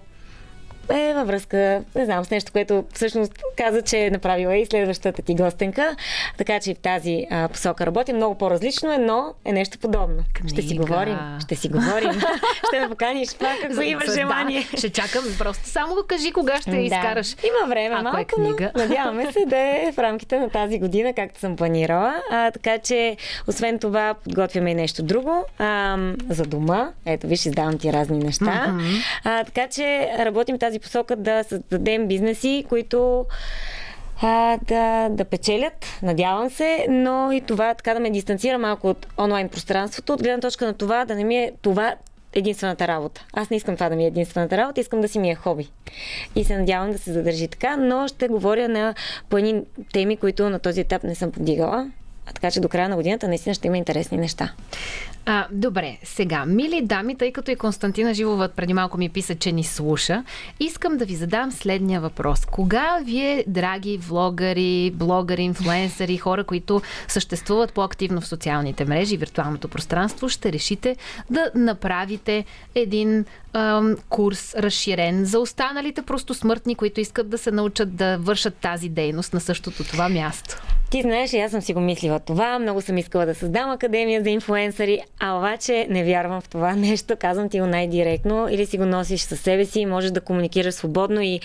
е във връзка, не знам, с нещо, което всъщност каза, че е направила и следващата ти гостенка. Така че в тази а, посока работи много по-различно, но е нещо подобно. Книга. Ще си говорим. Ще си говорим. ще ме поканиш пак, ако имаш да, желание. Ще чакам. Просто само кажи кога ще да. изкараш. Има време ако е малко, е книга. Но, надяваме се да е в рамките на тази година, както съм планирала. А, така че, освен това, подготвяме и нещо друго а, за дома. Ето, виж, издавам ти разни неща. Mm-hmm. А, така че работим тази посока да създадем бизнеси, които а, да, да печелят, надявам се, но и това така да ме дистанцира малко от онлайн пространството, от гледна точка на това да не ми е това единствената работа. Аз не искам това да ми е единствената работа, искам да си ми е хоби. И се надявам да се задържи така, но ще говоря на по теми, които на този етап не съм подигала. Така че до края на годината наистина ще има интересни неща. А, добре, сега, мили дами, тъй като и Константина Живова преди малко ми писа, че ни слуша, искам да ви задам следния въпрос. Кога вие, драги влогари, блогъри, инфлуенсъри, хора, които съществуват по-активно в социалните мрежи и виртуалното пространство, ще решите да направите един ам, курс разширен за останалите просто смъртни, които искат да се научат да вършат тази дейност на същото това място? Ти знаеш, аз съм си го мислила това. Много съм искала да създам академия за инфлуенсъри, а обаче не вярвам в това нещо. Казвам ти го най-директно. Или си го носиш със себе си, можеш да комуникираш свободно и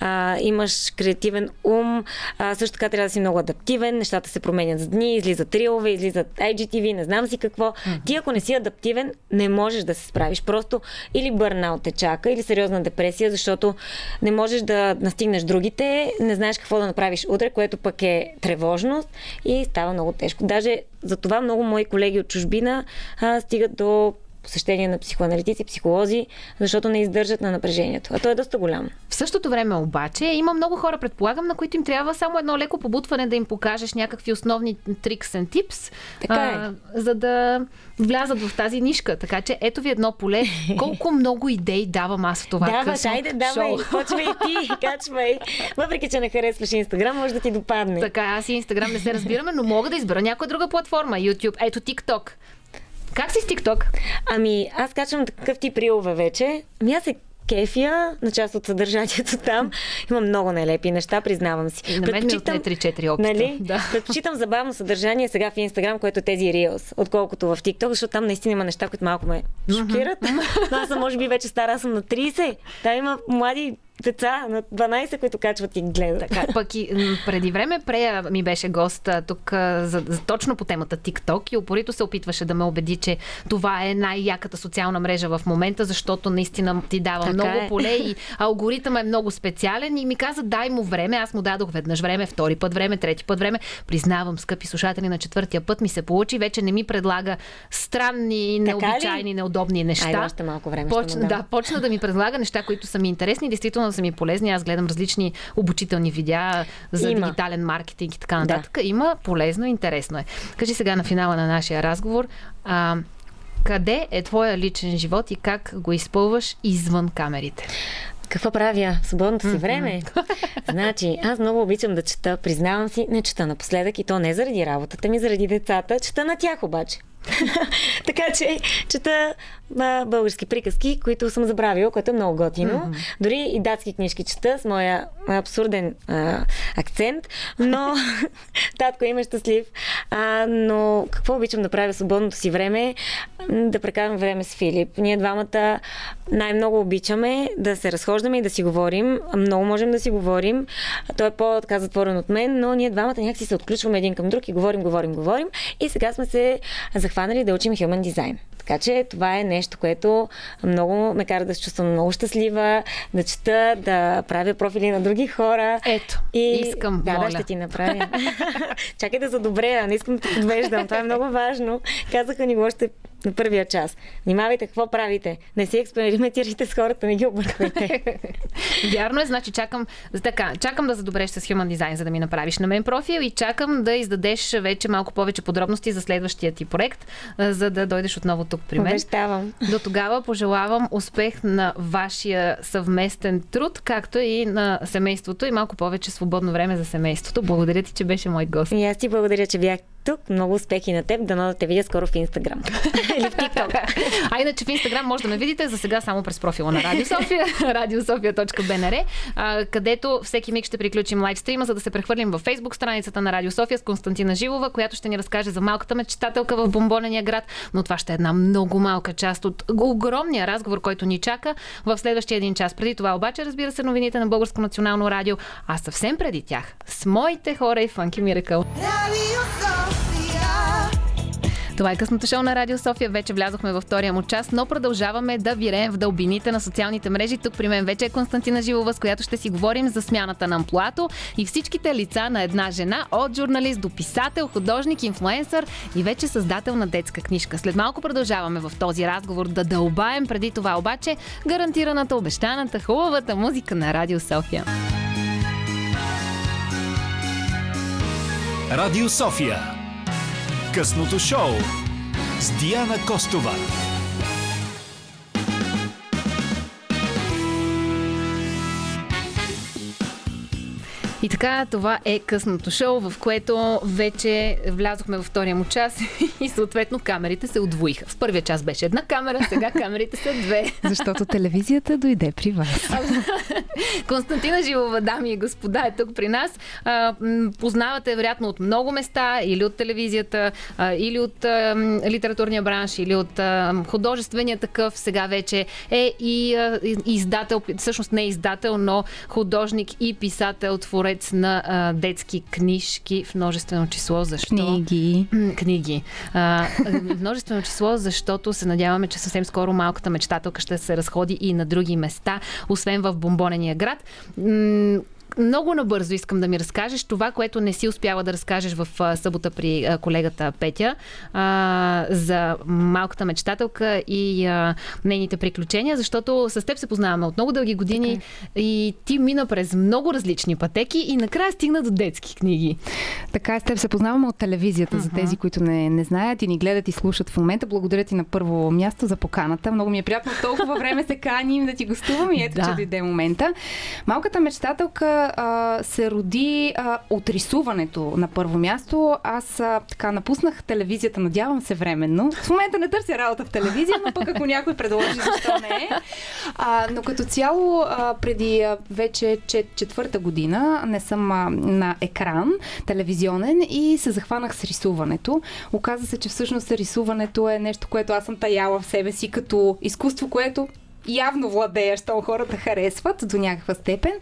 а, имаш креативен ум. А, също така трябва да си много адаптивен. Нещата се променят за дни, излизат рилове, излизат IGTV, не знам си какво. Mm-hmm. Ти ако не си адаптивен, не можеш да се справиш. Просто или бърнаут те чака, или сериозна депресия, защото не можеш да настигнеш другите, не знаеш какво да направиш утре, което пък е тревожност и става много тежко. Даже за това много мои колеги от чужбина а, стигат до посещения на психоаналитици, психолози, защото не издържат на напрежението. А то е доста голямо. В същото време обаче има много хора, предполагам, на които им трябва само едно леко побутване да им покажеш някакви основни трикс and tips, така е. а, за да влязат в тази нишка. Така че ето ви едно поле. Колко много идеи давам аз в това Даваш, късно айде, давай, почвай ти, качвай. Въпреки, че не харесваш Инстаграм, може да ти допадне. Така, аз и Инстаграм не се разбираме, но мога да избера някоя друга платформа. YouTube, ето TikTok. Как си с TikTok? Ами, аз качвам такъв тип рилове вече. Ами аз се кефия на част от съдържанието там. Има много нелепи неща, признавам си. И на мен ми 3-4 опита. Нали? Да. Предпочитам забавно съдържание сега в Инстаграм, което е тези Reels, отколкото в TikTok, защото там наистина има неща, които малко ме шокират. Но аз съм, може би, вече стара, аз съм на 30. Там има млади деца на 12, които качват и гледат. Така, пък и преди време Прея ми беше гост тук за, за, точно по темата TikTok и опорито се опитваше да ме убеди, че това е най-яката социална мрежа в момента, защото наистина ти дава така много е. поле и алгоритъм е много специален и ми каза дай му време. Аз му дадох веднъж време, втори път време, трети път време. Признавам, скъпи слушатели, на четвъртия път ми се получи. Вече не ми предлага странни, необичайни, неудобни неща. Айде, още малко време. Почна, да, почна да ми предлага неща, които са ми интересни. Действително да са ми полезни. Аз гледам различни обучителни видеа за Има. дигитален маркетинг и така нататък. Да. Има полезно, интересно е. Кажи сега на финала на нашия разговор. А, къде е твоя личен живот и как го изпълваш извън камерите? Какво правя в свободното си време? значи, аз много обичам да чета, признавам си, не чета напоследък и то не заради работата ми, заради децата, чета на тях обаче. така че чета а, български приказки, които съм забравила, което е много готино. Mm-hmm. Дори и датски книжки чета с моя абсурден а, акцент, но татко има щастлив. А, но какво обичам да правя свободното си време? Да прекарам време с Филип. Ние двамата най-много обичаме да се разхождаме и да си говорим. Много можем да си говорим. Той е по-така затворен от мен, но ние двамата някакси се отключваме един към друг и говорим, говорим, говорим. И сега сме се захванали да учим Human Design. Така че това е нещо, което много ме кара да се чувствам много щастлива, да чета, да правя профили на други хора. Ето, и... искам, Да, моля. да, ще ти направя. Чакай да задобрея, не искам да те подвеждам. Това е много важно. Казаха ни го още на първия час. Внимавайте какво правите. Не си експериментирайте с хората, не ги обърквайте. Вярно е, значи чакам, така, чакам да задобреш с Human Design, за да ми направиш на мен профил и чакам да издадеш вече малко повече подробности за следващия ти проект, за да дойдеш отново тук при мен. Обещавам. До тогава пожелавам успех на вашия съвместен труд, както и на семейството и малко повече свободно време за семейството. Благодаря ти, че беше мой гост. И аз ти благодаря, че бях тук. Много успехи на теб. Дано да те видя скоро в Инстаграм. Или в ТикТок. А иначе в Инстаграм може да ме видите за сега само през профила на Радио София, radiosofia.bnr, където всеки миг ще приключим лайвстрима, за да се прехвърлим във Фейсбук страницата на Радио София с Константина Жилова, която ще ни разкаже за малката мечтателка в бомбонения град. Но това ще е една много малка част от огромния разговор, който ни чака в следващия един час. Преди това обаче, разбира се, новините на Българско национално радио, а съвсем преди тях с моите хора и Фанки Миракъл. Това е късното шоу на Радио София. Вече влязохме във втория му час, но продължаваме да виреем в дълбините на социалните мрежи. Тук при мен вече е Константина Живова, с която ще си говорим за смяната на амплуато и всичките лица на една жена, от журналист до писател, художник, инфлуенсър и вече създател на детска книжка. След малко продължаваме в този разговор да дълбаем. Преди това обаче гарантираната, обещаната, хубавата музика на Радио София. Радио София. Късното шоу с Диана Костова. И така, това е късното шоу, в което вече влязохме във втория му час и съответно камерите се удвоиха. В първия час беше една камера, сега камерите са две. Защото телевизията дойде при вас. Константина Живова, дами и господа, е тук при нас. Познавате вероятно от много места, или от телевизията, или от литературния бранш, или от художествения такъв. Сега вече е и издател, всъщност не издател, но художник и писател, творец творец на а, детски книжки в множествено число. Защо? Книги. Книги. А, множествено число, защото се надяваме, че съвсем скоро малката мечтателка ще се разходи и на други места, освен в бомбонения град. Много набързо искам да ми разкажеш това, което не си успяла да разкажеш в събота при колегата Петя а, за малката мечтателка и а, нейните приключения, защото с теб се познаваме от много дълги години Така и ти мина през много различни пътеки и накрая стигна до детски книги. Така е, с теб се познаваме от телевизията, uh-huh. за тези, които не, не знаят и ни гледат и слушат в момента. Благодаря ти на първо място за поканата. Много ми е приятно толкова време се каним да ти гостувам и ето, да. че дойде момента. Малката мечтателка а, се роди а, от рисуването на първо място. Аз а, така напуснах телевизията, надявам се временно. В момента не търся работа в телевизия, но пък ако някой предложи, защо не е. А, но като цяло, а, преди а, вече чет, четвърта година не съм а, на екран телевизионен и се захванах с рисуването. Оказа се, че всъщност рисуването е нещо, което аз съм таяла в себе си като изкуство, което явно владея, що хората харесват до някаква степен.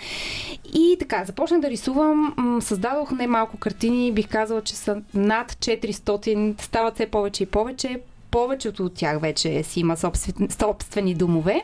И така, започнах да рисувам. Създадох немалко картини, бих казала, че са над 400, стават все повече и повече повечето от тях вече си има собствени, собствени домове.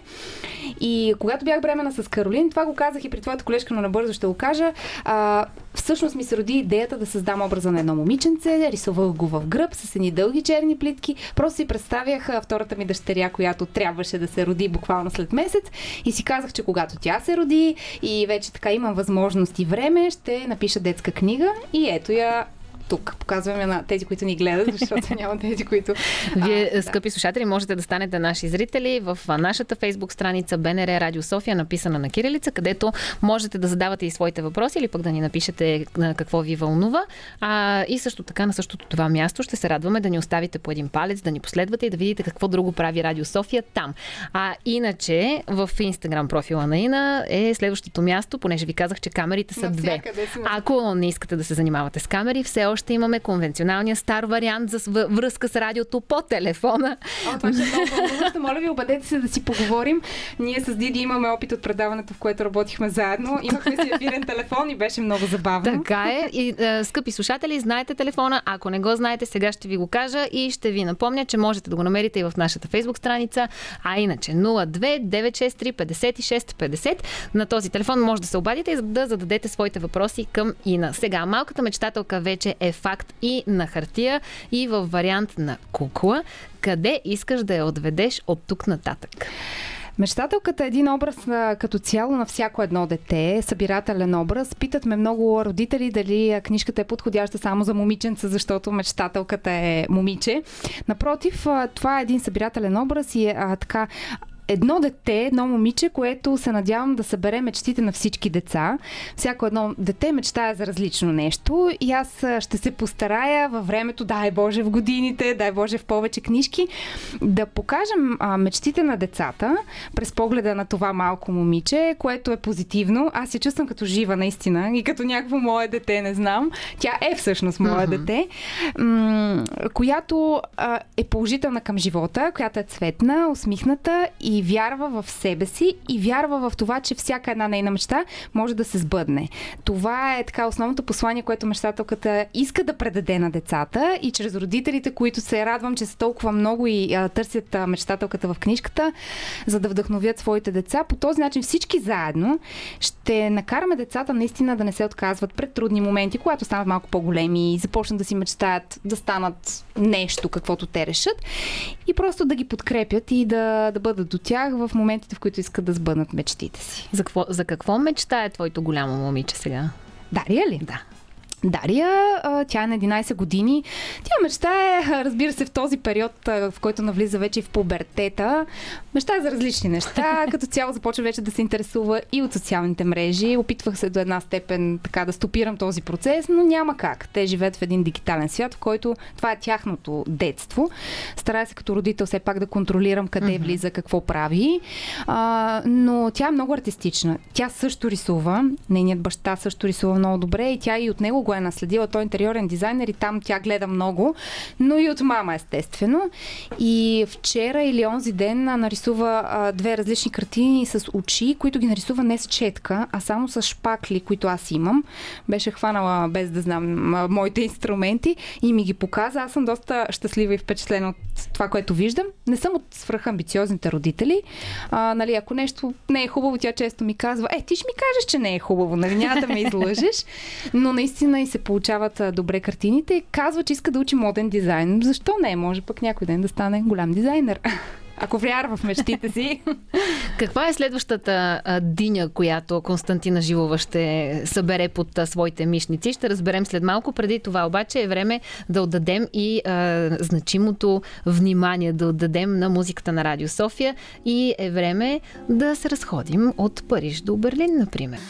И когато бях бремена с Каролин, това го казах и при твоята колежка, но набързо ще го кажа, а, всъщност ми се роди идеята да създам образа на едно момиченце, рисувах го в гръб с едни дълги черни плитки, просто си представях втората ми дъщеря, която трябваше да се роди буквално след месец. И си казах, че когато тя се роди и вече така имам възможност и време, ще напиша детска книга. И ето я тук. Показваме на тези, които ни гледат, защото няма тези, които... Вие, а, скъпи да. слушатели, можете да станете наши зрители в нашата фейсбук страница БНР Радио София, написана на кирилица, където можете да задавате и своите въпроси или пък да ни напишете какво ви вълнува. А, и също така на същото това място ще се радваме да ни оставите по един палец, да ни последвате и да видите какво друго прави Радио София там. А иначе в Инстаграм профила на Ина е следващото място, понеже ви казах, че камерите са две. Ако не искате да се занимавате с камери, все още ще имаме конвенционалния стар вариант за връзка с радиото по телефона. О, това ще е много вълнуващо. Моля ви, обадете се да си поговорим. Ние с Диди имаме опит от предаването, в което работихме заедно. Имахме си ефирен телефон и беше много забавно. Така е. И, е, скъпи слушатели, знаете телефона. Ако не го знаете, сега ще ви го кажа и ще ви напомня, че можете да го намерите и в нашата фейсбук страница. А иначе 02 963 56 50. На този телефон може да се обадите и да зададете своите въпроси към Ина. Сега, малката мечтателка вече е факт и на хартия, и в вариант на кукла. Къде искаш да я отведеш от тук нататък? Мечтателката е един образ като цяло на всяко едно дете, събирателен образ. Питат ме много родители дали книжката е подходяща само за момиченца, защото мечтателката е момиче. Напротив, това е един събирателен образ и е а, така едно дете, едно момиче, което се надявам да събере мечтите на всички деца. Всяко едно дете мечтае за различно нещо и аз ще се постарая във времето, дай Боже в годините, дай Боже в повече книжки, да покажем а, мечтите на децата през погледа на това малко момиче, което е позитивно. Аз се чувствам като жива наистина и като някакво мое дете, не знам. Тя е всъщност мое uh-huh. дете, м- която а, е положителна към живота, която е цветна, усмихната и вярва в себе си и вярва в това, че всяка една нейна мечта може да се сбъдне. Това е така основното послание, което мечтателката иска да предаде на децата и чрез родителите, които се радвам, че са толкова много и а, търсят а, мечтателката в книжката, за да вдъхновят своите деца. По този начин всички заедно ще накараме децата наистина да не се отказват пред трудни моменти, когато станат малко по-големи и започнат да си мечтаят да станат нещо, каквото те решат и просто да ги подкрепят и да, да бъдат до тях в моментите, в които искат да сбъднат мечтите си. За какво, за какво мечта е твоето голямо момиче сега? Дария ли? Да. Дария, тя е на 11 години. Тя мечтае, разбира се, в този период, в който навлиза вече в пубертета, мечтае за различни неща. Като цяло започва вече да се интересува и от социалните мрежи. Опитвах се до една степен така да стопирам този процес, но няма как. Те живеят в един дигитален свят, в който това е тяхното детство. Старая се като родител все пак да контролирам къде mm-hmm. влиза, какво прави. А, но тя е много артистична. Тя също рисува. Нейният баща също рисува много добре и тя и от него го е наследила. Той е интериорен дизайнер и там тя гледа много, но и от мама, естествено. И вчера или онзи ден нарисува две различни картини с очи, които ги нарисува не с четка, а само с шпакли, които аз имам. Беше хванала без да знам моите инструменти и ми ги показа. Аз съм доста щастлива и впечатлена от това, което виждам. Не съм от свръхамбициозните родители. А, нали, ако нещо не е хубаво, тя често ми казва, е, ти ще ми кажеш, че не е хубаво, нали, няма да ме излъжеш. Но наистина и се получават добре картините. Казва, че иска да учи моден дизайн. Защо не? Може пък някой ден да стане голям дизайнер ако вярва в мечтите си. Каква е следващата а, диня, която Константина Живова ще събере под а, своите мишници? Ще разберем след малко. Преди това обаче е време да отдадем и а, значимото внимание, да отдадем на музиката на Радио София и е време да се разходим от Париж до Берлин, например.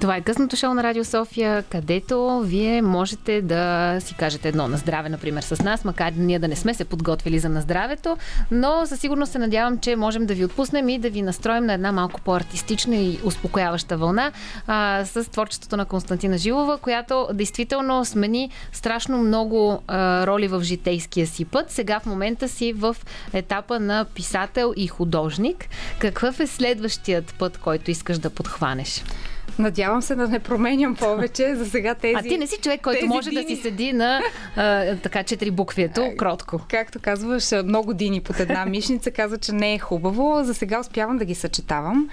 Това е късното шоу на Радио София, където вие можете да си кажете едно на здраве, например, с нас, макар ние да не сме се подготвили за на здравето, но със сигурност се надявам, че можем да ви отпуснем и да ви настроим на една малко по-артистична и успокояваща вълна а, с творчеството на Константина Жилова, която действително смени страшно много а, роли в житейския си път. Сега в момента си в етапа на писател и художник. Какъв е следващият път, който искаш да подхванеш? Надявам се да не променям повече. За сега тези. А ти не си човек, който може дини... да си седи на а, така четири буквието, кротко. Както казваш, много дини под една мишница, казва, че не е хубаво. За сега успявам да ги съчетавам.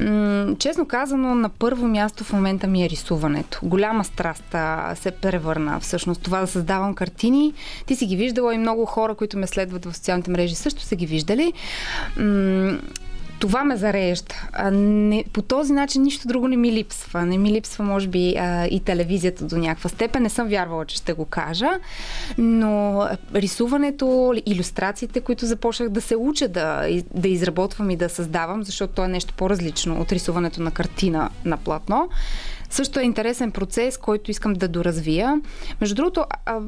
М- честно казано, на първо място в момента ми е рисуването. Голяма страст се превърна всъщност това да създавам картини. Ти си ги виждала и много хора, които ме следват в социалните мрежи, също са ги виждали. М- това ме зарежда. Не, по този начин нищо друго не ми липсва. Не ми липсва, може би, а, и телевизията до някаква степен. Не съм вярвала, че ще го кажа. Но рисуването, иллюстрациите, които започнах да се уча да, да изработвам и да създавам, защото то е нещо по-различно от рисуването на картина на платно, също е интересен процес, който искам да доразвия. Между другото,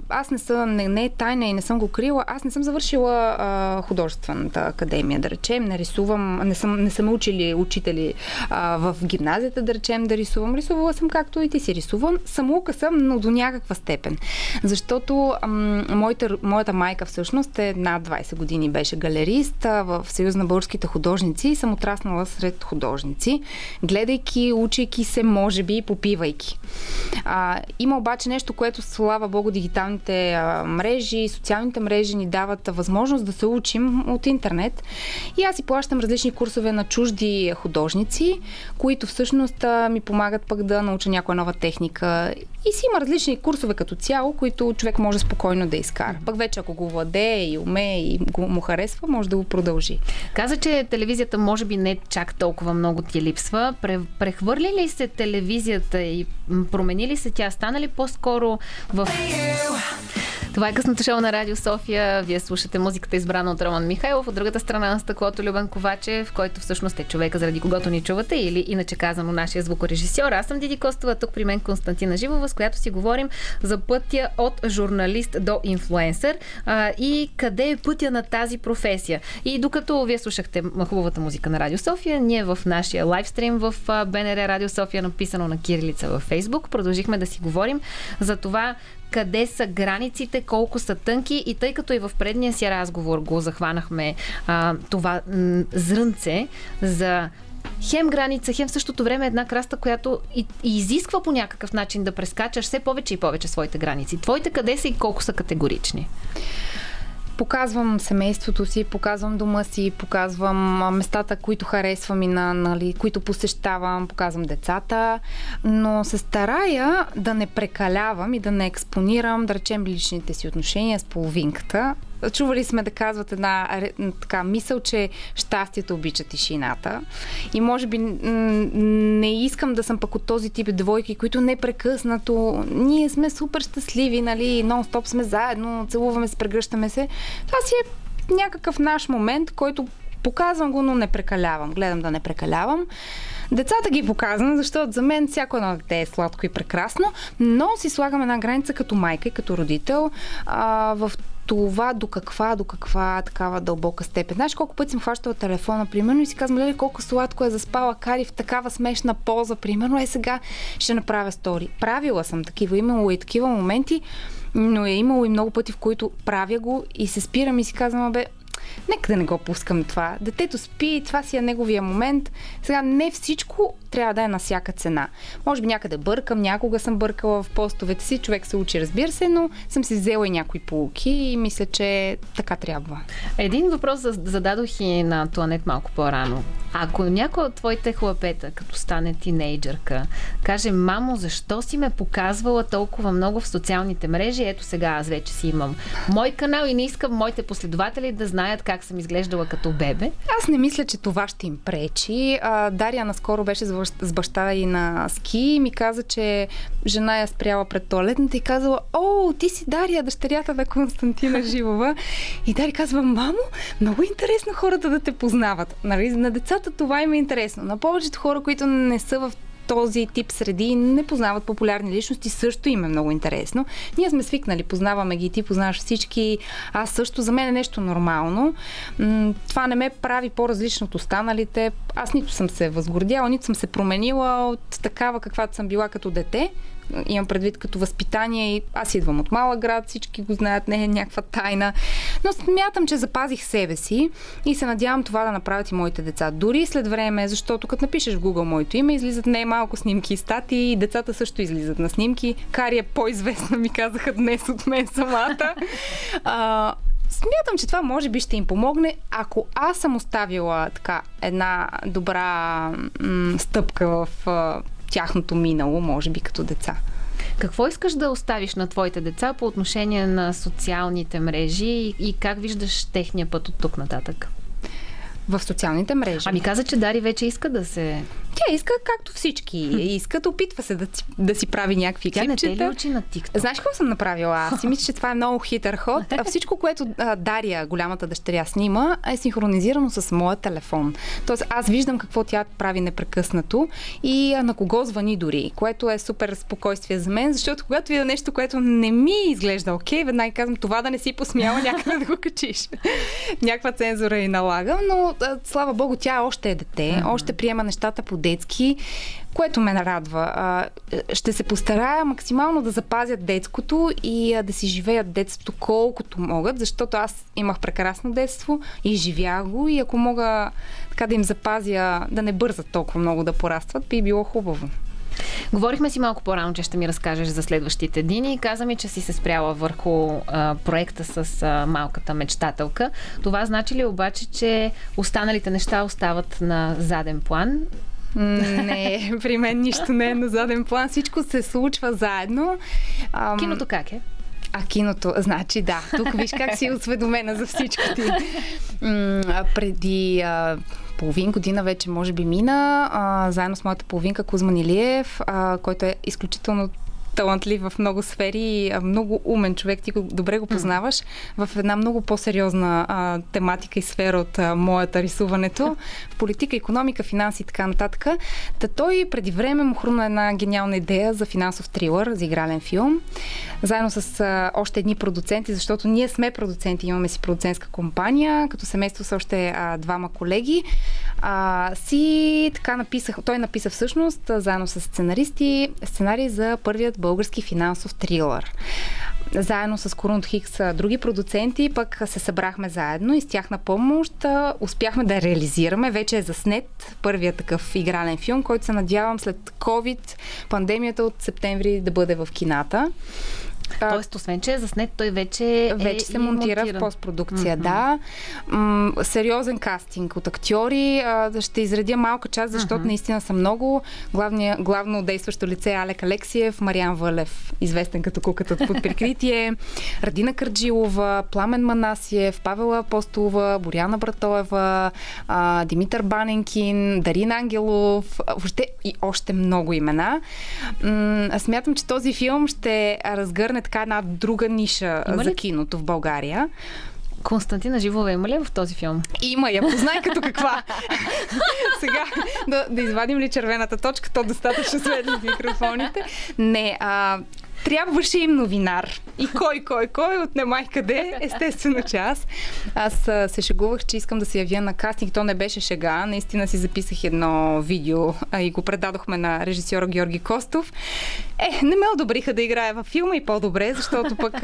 аз не съм, не, не е тайна и не съм го крила, аз не съм завършила а, художествената академия, да речем, не рисувам, не съм, не съм учили учители а, в гимназията, да речем, да рисувам. Рисувала съм както и ти си рисувам. Самоука съм, но до някаква степен. Защото ам, моята, моята майка всъщност е над 20 години беше галерист а, в Съюз на българските художници и съм отраснала сред художници, гледайки, учейки се, може би, попивайки. А, има обаче нещо, което, слава Богу, дигиталните а, мрежи, социалните мрежи ни дават възможност да се учим от интернет. И аз си плащам различни курсове на чужди художници, които всъщност а, ми помагат пък да науча някоя нова техника. И си има различни курсове като цяло, които човек може спокойно да изкара. Пък вече ако го владее и уме и го, му харесва, може да го продължи. Каза, че телевизията може би не чак толкова много ти липсва. Прехвърли ли се телевизията телевизията и промени ли се тя? Стана ли по-скоро в... Това е късното шоу на Радио София. Вие слушате музиката избрана от Роман Михайлов. От другата страна на стъклото Любен Ковачев, който всъщност е човека, заради когото ни чувате, или иначе казано нашия звукорежисьор. Аз съм Диди Костова, тук при мен Константина Живова, с която си говорим за пътя от журналист до инфлуенсър а, и къде е пътя на тази професия. И докато вие слушахте хубавата музика на Радио София, ние в нашия лайвстрим в БНР Радио София, написано на кирилица във Фейсбук, продължихме да си говорим за това къде са границите, колко са тънки и тъй като и в предния си разговор го захванахме а, това м- зрънце за хем граница, хем в същото време една краста, която и, и изисква по някакъв начин да прескачаш все повече и повече своите граници. Твоите къде са и колко са категорични? Показвам семейството си, показвам дома си, показвам местата, които харесвам и на, нали, които посещавам, показвам децата, но се старая да не прекалявам и да не експонирам, да речем, личните си отношения с половинката, Чували сме да казват една така мисъл, че щастието обича тишината. И може би не искам да съм пък от този тип двойки, които непрекъснато ние сме супер щастливи, нали, нон-стоп сме заедно, целуваме се, прегръщаме се. Това си е някакъв наш момент, който показвам го, но не прекалявам. Гледам да не прекалявам. Децата ги показвам, защото за мен всяко едно дете е сладко и прекрасно, но си слагам една граница като майка и като родител а, в това до каква, до каква такава дълбока степен. Знаеш колко пъти съм хващала телефона, примерно, и си казвам, леле, колко сладко е заспала Кари в такава смешна поза, примерно, е сега ще направя стори. Правила съм такива, имало и такива моменти, но е имало и много пъти, в които правя го и се спирам и си казвам, бе, нека да не го пускам това. Детето спи, това си е неговия момент. Сега не всичко трябва да е на всяка цена. Може би някъде бъркам, някога съм бъркала в постовете си, човек се учи, разбира се, но съм си взела и някои полуки и мисля, че така трябва. Един въпрос зададох и на Туанет малко по-рано. Ако някой от твоите хлапета, като стане тинейджърка, каже, мамо, защо си ме показвала толкова много в социалните мрежи? Ето сега аз вече си имам мой канал и не искам моите последователи да знаят как съм изглеждала като бебе. Аз не мисля, че това ще им пречи. А, Дария наскоро беше с баща и на ски и ми каза, че жена я спряла пред туалетната и казала, о, ти си Дария, дъщерята на Константина Живова. И Дария казва, мамо, много интересно хората да те познават. Нали? На децата това им е интересно. На повечето хора, които не са в този тип среди не познават популярни личности, също им е много интересно. Ние сме свикнали, познаваме ги, ти познаваш всички, аз също, за мен е нещо нормално. Това не ме прави по-различно от останалите. Аз нито съм се възгордяла, нито съм се променила от такава каквато съм била като дете имам предвид като възпитание и аз идвам от малък град, всички го знаят, не е някаква тайна. Но смятам, че запазих себе си и се надявам това да направят и моите деца. Дори след време, защото като напишеш в Google моето име, излизат не малко снимки и статии, и децата също излизат на снимки. Кари е по-известна, ми казаха днес от мен самата. А, Смятам, че това може би ще им помогне, ако аз съм оставила така една добра м- стъпка в тяхното минало, може би като деца. Какво искаш да оставиш на твоите деца по отношение на социалните мрежи и как виждаш техния път от тук нататък? В социалните мрежи. Ами каза, че Дари вече иска да се тя иска както всички. Искат, опитва се да, да си прави някакви Тя клипчета. не те ли учи на TikTok? Знаеш какво съм направила? Аз си мисля, че това е много хитър ход. А всичко, което а, Дария, голямата дъщеря, снима, е синхронизирано с моя телефон. Тоест, аз виждам какво тя прави непрекъснато и а, на кого звъни дори, което е супер спокойствие за мен, защото когато видя нещо, което не ми изглежда окей, веднага казвам това да не си посмяла някъде да го качиш. Някаква цензура и налагам, но а, слава богу, тя още е дете, още приема нещата по детски, което ме нарадва. Ще се постарая максимално да запазят детското и да си живеят детството колкото могат, защото аз имах прекрасно детство и живях го и ако мога така да им запазя, да не бързат толкова много да порастват, би било хубаво. Говорихме си малко по-рано, че ще ми разкажеш за следващите дни и каза ми, че си се спряла върху а, проекта с а, малката мечтателка. Това значи ли обаче, че останалите неща остават на заден план не, при мен нищо не е на заден план. Всичко се случва заедно. Ам... Киното как е? А киното, значи да. Тук виж как си осведомена за всичко ти. М- преди а, половин година вече, може би, мина, а, заедно с моята половинка Кузман Илиев, а, който е изключително талантлив в много сфери, много умен човек, ти го, добре го познаваш, в една много по-сериозна а, тематика и сфера от а, моята рисуването, в политика, економика, финанси и така нататък. Та той преди време му хрумна една гениална идея за финансов трилър, за игрален филм, заедно с а, още едни продуценти, защото ние сме продуценти, имаме си продуцентска компания, като семейство са още а, двама колеги. А, си така написах, той написа всъщност, заедно с сценаристи, сценарий за първият български финансов трилър. Заедно с Корунт Хикс, други продуценти, пък се събрахме заедно и с тяхна помощ успяхме да реализираме. Вече е заснет първият такъв игрален филм, който се надявам след COVID, пандемията от септември да бъде в кината. Тоест, освен, че е заснет, той вече е Вече се монтира монтиран. в постпродукция, mm-hmm. да. М- сериозен кастинг от актьори. А, ще изредя малка част, защото mm-hmm. наистина са много. Главния, главно действащо лице е Алек Алексиев, Мариан Вълев, известен като куката под прикритие, Радина Карджилова, Пламен Манасиев, Павела Апостолова, Боряна Братоева, а, Димитър Баненкин, Дарин Ангелов, въобще и още много имена. М- смятам, че този филм ще разгърне така една друга ниша има за киното в България. Константина Живова има ли в този филм? Има, я познай като каква. Сега да, да извадим ли червената точка, то достатъчно светли микрофоните. Не, а, трябваше им новинар. И кой, кой, кой, от немай къде, естествено че аз. Аз се шегувах, че искам да се явя на кастинг. То не беше шега. Наистина си записах едно видео а, и го предадохме на режисьора Георги Костов. Е, не ме одобриха да играя във филма и по-добре, защото пък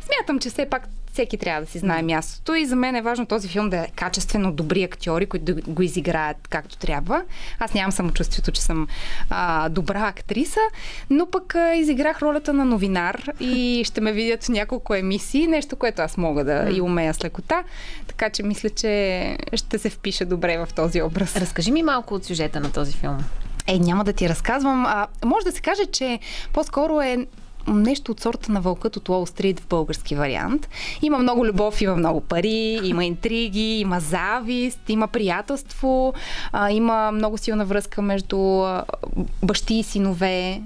смятам, че все пак всеки трябва да си знае мястото и за мен е важно този филм да е качествено добри актьори, които да го изиграят както трябва. Аз нямам самочувствието, че съм а, добра актриса, но пък а, изиграх ролята на новинар и ще ме видят няколко емисии, нещо, което аз мога да и умея с лекота, така че мисля, че ще се впиша добре в този образ. Разкажи ми малко от сюжета на този филм. Е, няма да ти разказвам. А, може да се каже, че по-скоро е нещо от сорта на вълкът от Уолл Стрит в български вариант. Има много любов, има много пари, има интриги, има завист, има приятелство, а, има много силна връзка между бащи и синове.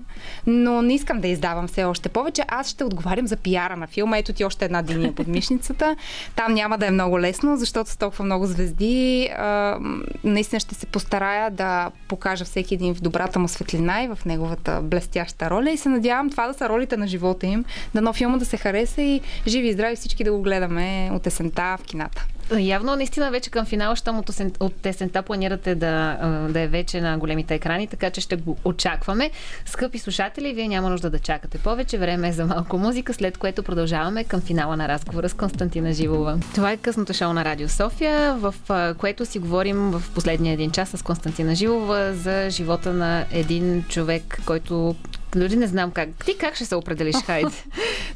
Но не искам да издавам все още повече. Аз ще отговарям за пиара на филма. Ето ти още една диния под мишницата. Там няма да е много лесно, защото с толкова много звезди а, наистина ще се постарая да покажа всеки един в добрата му светлина и в неговата блестяща роля и се надявам това да са роли ролите на живота им. Дано филма да се хареса и живи и здрави всички да го гледаме от есента в кината. Явно, наистина, вече към финала, щом от, есента планирате да, да е вече на големите екрани, така че ще го очакваме. Скъпи слушатели, вие няма нужда да чакате повече. Време е за малко музика, след което продължаваме към финала на разговора с Константина Живова. Това е късното шоу на Радио София, в което си говорим в последния един час с Константина Живова за живота на един човек, който дори не знам как. Ти как ще се определиш, хайде?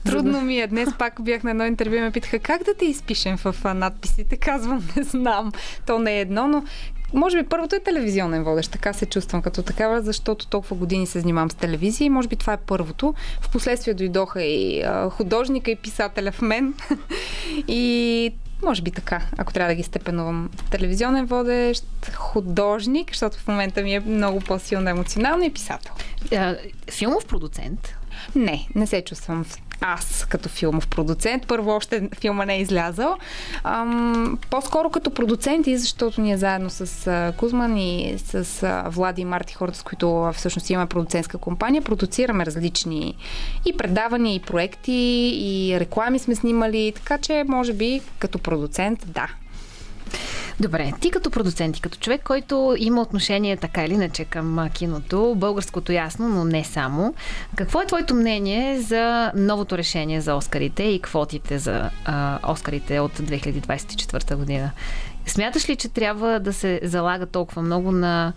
Трудно ми е. Днес пак бях на едно интервю и ме питаха как да те изпишем в надписите. Казвам, не знам. То не е едно, но може би първото е телевизионен водещ. Така се чувствам като такава, защото толкова години се занимавам с телевизия и може би това е първото. Впоследствие дойдоха и а, художника и писателя в мен. и може би така, ако трябва да ги степенувам. Телевизионен водещ, художник, защото в момента ми е много по-силно емоционално и писател. Филмов продуцент? Не, не се чувствам аз като филмов продуцент. Първо още филма не е излязъл. Ам, по-скоро като продуцент и защото ние заедно с а, Кузман и с а, Влади и Марти, хората с които всъщност имаме продуцентска компания, продуцираме различни и предавания, и проекти, и реклами сме снимали, така че може би като продуцент, да, Добре, ти като продуцент и като човек, който има отношение така или иначе към киното, българското ясно, но не само, какво е твоето мнение за новото решение за Оскарите и квотите за а, Оскарите от 2024 година? Смяташ ли, че трябва да се залага толкова много на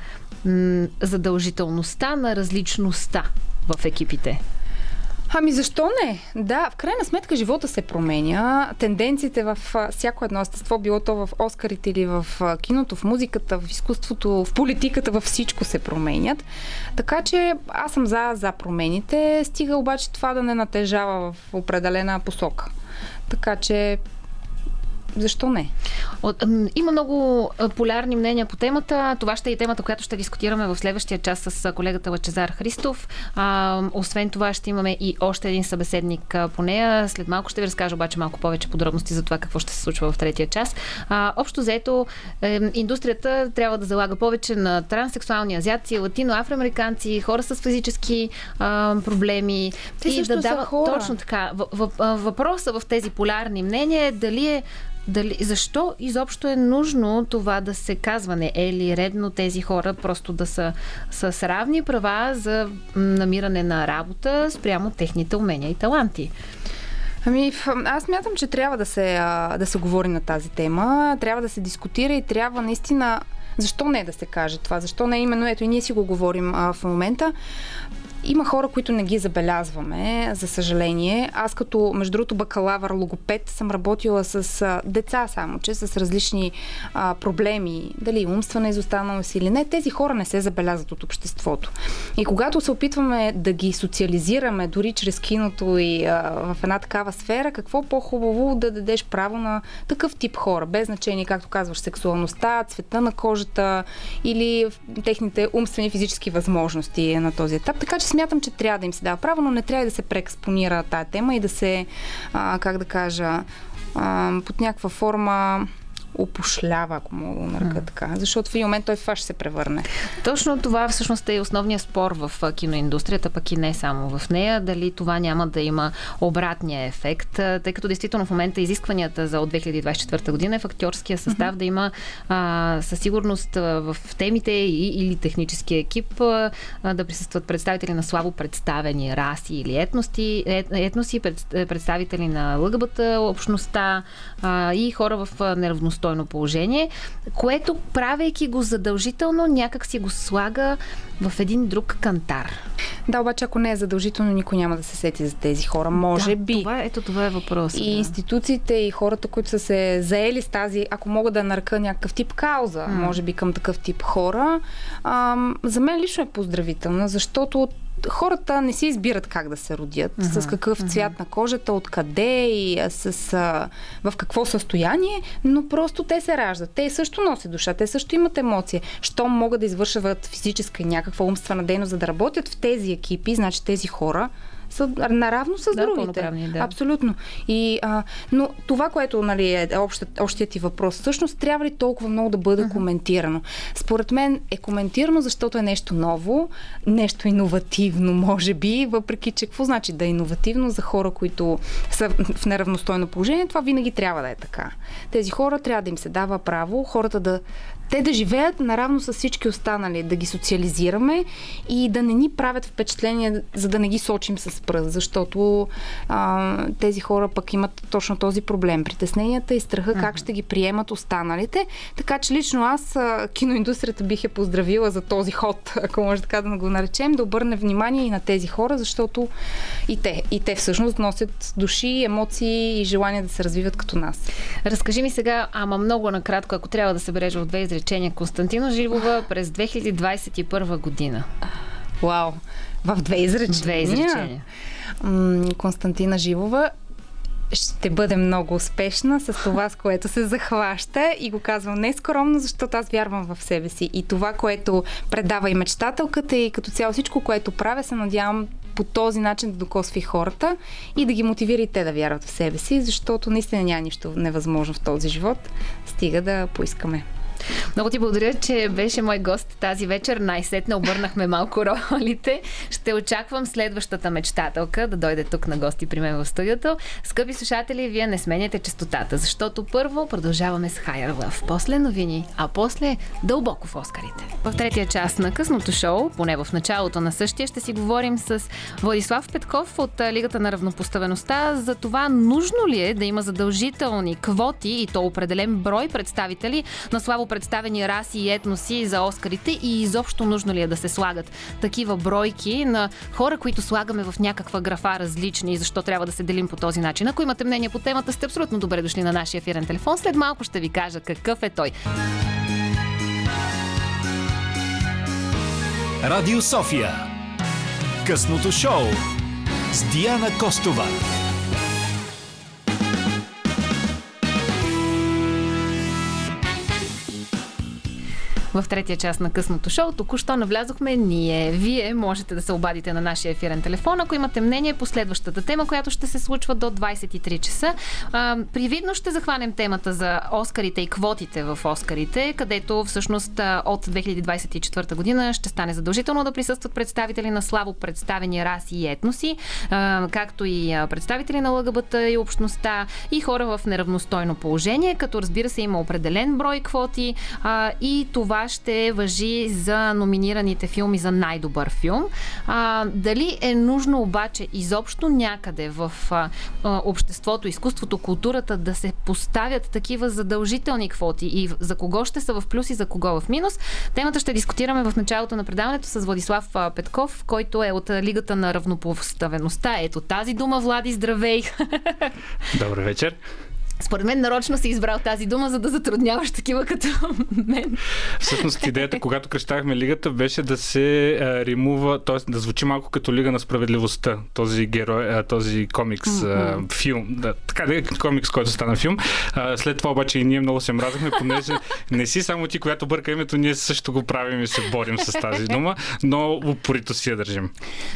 м- задължителността на различността в екипите? Ами защо не? Да, в крайна сметка живота се променя. Тенденциите в всяко едно естество, било то в Оскарите или в киното, в музиката, в изкуството, в политиката, във всичко се променят. Така че аз съм за, за промените, стига обаче това да не натежава в определена посока. Така че защо не? От, има много полярни мнения по темата. Това ще е и темата, която ще дискутираме в следващия час с колегата Лачезар Христов. А, освен това ще имаме и още един събеседник по нея. След малко ще ви разкажа обаче малко повече подробности за това какво ще се случва в третия час. А, общо заето, е, индустрията трябва да залага повече на транссексуални азиаци, латино-афроамериканци, хора с физически а, проблеми. Те и да дава точно така. Въпросът в тези полярни мнения е дали е дали, защо изобщо е нужно това да се казва? Не е ли редно тези хора просто да са с равни права за намиране на работа спрямо техните умения и таланти? Ами, аз мятам, че трябва да се, да се говори на тази тема, трябва да се дискутира и трябва наистина защо не да се каже това? Защо не именно? Ето и ние си го говорим а, в момента. Има хора, които не ги забелязваме, за съжаление. Аз като, между другото, бакалавър логопед съм работила с деца само, че с различни а, проблеми, дали умствена изостаналост или не, тези хора не се забелязват от обществото. И когато се опитваме да ги социализираме, дори чрез киното и а, в една такава сфера, какво по-хубаво да дадеш право на такъв тип хора, без значение, както казваш, сексуалността, цвета на кожата или техните умствени физически възможности на този етап. Така че смятам, че трябва да им се дава право, но не трябва да се преекспонира тая тема и да се, а, как да кажа, а, под някаква форма опошлява, ако мога да нарека така. Защото в един момент той в това ще се превърне. Точно това всъщност е основният спор в киноиндустрията, пък и не само в нея. Дали това няма да има обратния ефект, тъй като действително в момента изискванията за от 2024 година е в актьорския състав mm-hmm. да има а, със сигурност в темите и, или техническия екип а, да присъстват представители на слабо представени раси или етности, ет, етноси, представители на ЛГБТ общността а, и хора в неравностойно положение, което правейки го задължително, някак си го слага в един друг кантар. Да, обаче ако не е задължително, никой няма да се сети за тези хора. Може да, би. Това, ето това е въпрос. И да. институциите и хората, които са се заели с тази, ако мога да нарека някакъв тип кауза, mm. може би към такъв тип хора, ам, за мен лично е поздравителна, защото хората не си избират как да се родят, uh-huh, с какъв uh-huh. цвят на кожата, откъде и с, а, в какво състояние, но просто те се раждат. Те също носят душа, те също имат емоция. Щом могат да извършват физическа и някаква умствена дейност, за да работят в тези екипи, значи тези хора са наравно с да, другите. Да. Абсолютно. И, а, но това, което нали, е общият, общият ти въпрос, всъщност трябва ли толкова много да бъде uh-huh. коментирано? Според мен е коментирано, защото е нещо ново, нещо иновативно, може би, въпреки че какво значи да е иновативно за хора, които са в неравностойно положение, това винаги трябва да е така. Тези хора трябва да им се дава право, хората да, те да живеят наравно с всички останали, да ги социализираме и да не ни правят впечатление, за да не ги сочим с пръст, защото а, тези хора пък имат точно този проблем. Притесненията и страха как ще ги приемат останалите. Така че лично аз киноиндустрията бих е поздравила за този ход, ако може така да го наречем, да обърне внимание и на тези хора, защото и те, и те всъщност носят души, емоции и желание да се развиват като нас. Разкажи ми сега, ама много накратко, ако трябва да се береш в две изречения, Константина Живова през 2021 година. Вау! В две изречения. Две изречения. Константина Живова ще бъде много успешна с това, с което се захваща и го казвам не скромно, защото аз вярвам в себе си. И това, което предава и мечтателката и като цяло всичко, което правя, се надявам по този начин да докосви хората и да ги мотивира и те да вярват в себе си, защото наистина няма нищо невъзможно в този живот. Стига да поискаме. Много ти благодаря, че беше мой гост тази вечер. Най-сетне обърнахме малко ролите. Ще очаквам следващата мечтателка да дойде тук на гости при мен в студиото. Скъпи слушатели, вие не сменяте частотата, защото първо продължаваме с Higher Love, после новини, а после дълбоко в Оскарите. В третия част на късното шоу, поне в началото на същия, ще си говорим с Владислав Петков от Лигата на равнопоставеността за това нужно ли е да има задължителни квоти и то определен брой представители на слабо представени раси и етноси за Оскарите и изобщо нужно ли е да се слагат такива бройки на хора, които слагаме в някаква графа различни и защо трябва да се делим по този начин. Ако имате мнение по темата, сте абсолютно добре дошли на нашия ефирен телефон. След малко ще ви кажа какъв е той. Радио София. Късното шоу с Диана Костова. В третия част на късното шоу. Току-що навлязохме ние. Вие можете да се обадите на нашия ефирен телефон, ако имате мнение по следващата тема, която ще се случва до 23 часа. А, привидно ще захванем темата за Оскарите и квотите в Оскарите, където всъщност от 2024 година ще стане задължително да присъстват представители на слабо представени раси и етноси, а, както и представители на ЛГБТ и общността и хора в неравностойно положение, като разбира се има определен брой квоти а, и това ще въжи за номинираните филми за най-добър филм. А, дали е нужно обаче изобщо някъде в а, обществото, изкуството, културата да се поставят такива задължителни квоти и за кого ще са в плюс и за кого в минус? Темата ще дискутираме в началото на предаването с Владислав Петков, който е от Лигата на равнопоставеността. Ето тази дума, Влади, здравей! Добър вечер! Според мен нарочно си избрал тази дума, за да затрудняваш такива като мен. Всъщност идеята, когато кръщахме лигата, беше да се а, римува, т.е. да звучи малко като Лига на справедливостта, този герой, а, този комикс, mm-hmm. а, филм, да, така да е комикс, който стана филм. А, след това обаче и ние много се мразахме, понеже не си само ти, която бърка името, ние също го правим и се борим с тази дума, но упорито си я държим.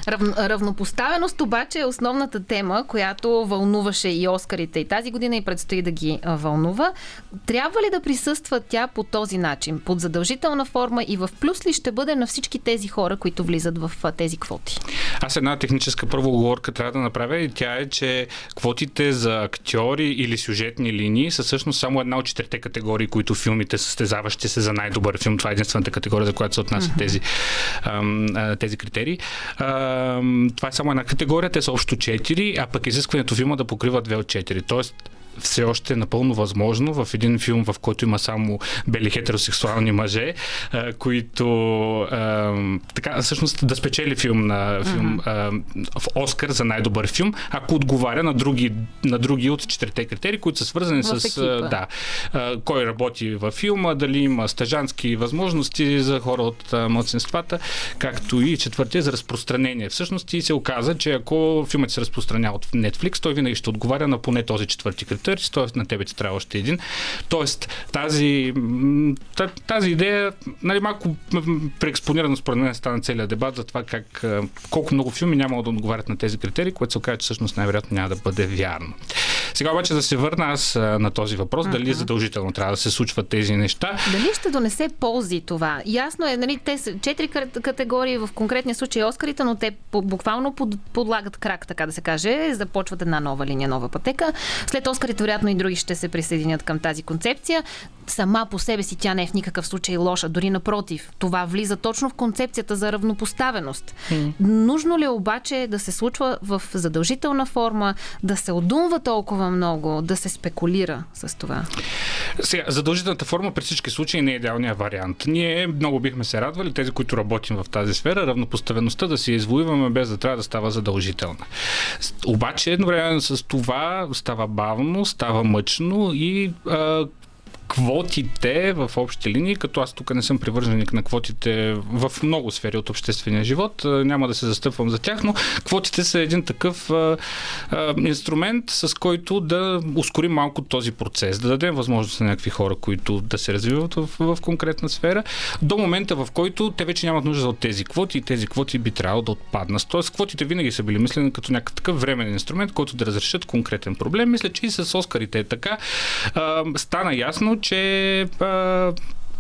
Рав, равнопоставеност обаче е основната тема, която вълнуваше и Оскарите и тази година и предстои и да ги вълнува. Трябва ли да присъства тя по този начин, под задължителна форма и в плюс ли ще бъде на всички тези хора, които влизат в тези квоти? Аз една техническа първо оговорка трябва да направя и тя е, че квотите за актьори или сюжетни линии са всъщност само една от четирите категории, които филмите състезаващи се за най-добър филм. Това е единствената категория, за която се отнасят uh-huh. тези, тези критерии. Това е само една категория, те са общо четири, а пък изискването филма да покрива две от четири. Тоест, все още е напълно възможно в един филм, в който има само бели хетеросексуални мъже, а, които а, така, всъщност да спечели филм на филм а, в Оскар за най-добър филм, ако отговаря на други, на други от четирите критерии, които са свързани в с екипа. да, а, кой работи във филма, дали има стажански възможности за хора от а, младсинствата, както и четвъртия за разпространение. Всъщност и се оказа, че ако филмът се разпространява от Netflix, той винаги ще отговаря на поне този четвърти критерий търси, т.е. на тебе ти трябва още един. Тоест, тази, тази идея, нали, малко преекспонирано според мен стана целият дебат за това как, колко много филми няма да отговарят на тези критерии, което се оказа, че всъщност най-вероятно няма да бъде вярно. Сега обаче да се върна аз на този въпрос, uh-huh. дали задължително трябва да се случват тези неща. Дали ще донесе ползи това? Ясно е, нали, те са четири категории, в конкретния случай Оскарите, но те буквално под, подлагат крак, така да се каже, започват една нова линия, нова пътека. След Оскарите, вероятно и други ще се присъединят към тази концепция. Сама по себе си тя не е в никакъв случай лоша, дори напротив. Това влиза точно в концепцията за равнопоставеност. Mm. Нужно ли е обаче да се случва в задължителна форма, да се отдумва толкова много да се спекулира с това? Сега, задължителната форма при всички случаи не е идеалният вариант. Ние много бихме се радвали, тези, които работим в тази сфера, равнопоставеността да си извоюваме без да трябва да става задължителна. Обаче, едновременно с това става бавно, става мъчно и а, квотите в общи линии, като аз тук не съм привърженик на квотите в много сфери от обществения живот, няма да се застъпвам за тях, но квотите са един такъв а, а, инструмент, с който да ускорим малко този процес, да дадем възможност на някакви хора, които да се развиват в, в конкретна сфера, до момента в който те вече нямат нужда от тези квоти и тези квоти би трябвало да отпаднат. Тоест, квотите винаги са били мислени като някакъв такъв временен инструмент, който да разрешат конкретен проблем. Мисля, че и с Оскарите е така. А, стана ясно, че а,